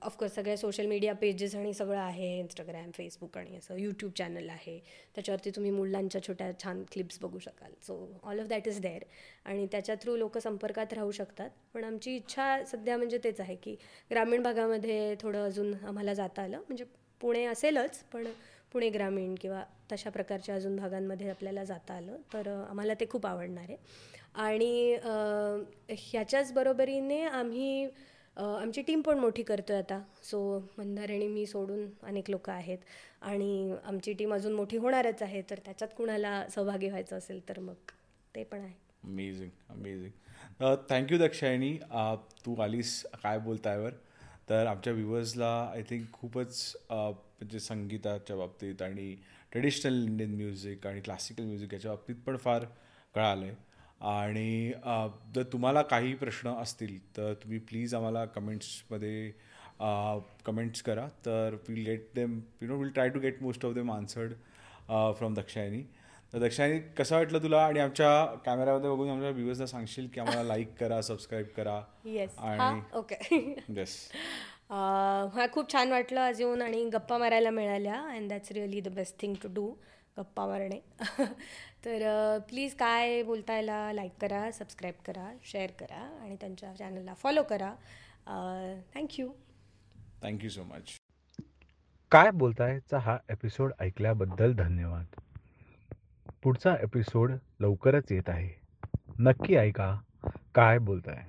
ऑफकोर्स सगळ्या सोशल मीडिया पेजेस आणि सगळं आहे इंस्टाग्राम फेसबुक आणि असं यूट्यूब चॅनल आहे. त्याच्यावरती तुम्ही मुलांच्या छोट्या छान क्लिप्स बघू शकाल. So all of that is there आणि त्याच्या थ्रू लोक संपर्कात राहू शकतात. पण आमची इच्छा सध्या म्हणजे तेच आहे की ग्रामीण भागामध्ये थोडं अजून आम्हाला जाता आलं. म्हणजे पुणे असेलच पण पुणे ग्रामीण किंवा तशा प्रकारच्या अजून भागांमध्ये आपल्याला जाता आलं तर आम्हाला ते खूप आवडणार. आहे आणि ह्याच्याच बरोबरीने आम्ही आमची टीम पण मोठी करतो आहे आता. सो मंदार आणि मी सोडून अनेक लोक आहेत आणि आमची टीम अजून मोठी होणारच आहे तर त्याच्यात कुणाला सहभागी व्हायचं असेल तर मग ते पण आहे. Amazing amazing thank you Dakshayani तू आलीस काय बोलतायवर? तर आमच्या व्ह्युअर्सला आय थिंक खूपच म्हणजे संगीताच्या बाबतीत आणि ट्रेडिशनल इंडियन म्युझिक आणि क्लासिकल म्युझिक याच्या बाबतीत पण फार कळालं आहे आणि जर तुम्हाला काही प्रश्न असतील तर तुम्ही प्लीज आम्हाला कमेंट्समध्ये कमेंट्स करा. तर will get them you know will try to get most of them answered from Dakshayani तर दक्षायनी कसं वाटलं तुला? आणि आमच्या कॅमेऱ्यामध्ये बघून आमच्या व्ह्युअर्सला सांगशील की आम्हाला लाईक करा सबस्क्राईब करा. आणि- ओके येस हा खूप छान वाटलं आज येऊन आणि गप्पा मारायला मिळाल्या and that's really the best thing to do गप्पा मारणे. तर प्लीज काय बोलतायला लाईक करा सबस्क्राईब करा शेअर करा आणि त्यांच्या चॅनलला फॉलो करा. थँक्यू थँक्यू सो मच काय बोलतायचा हा एपिसोड ऐकल्याबद्दल धन्यवाद. पुढचा एपिसोड लवकरच येत आहे. नक्की ऐका काय बोलताय?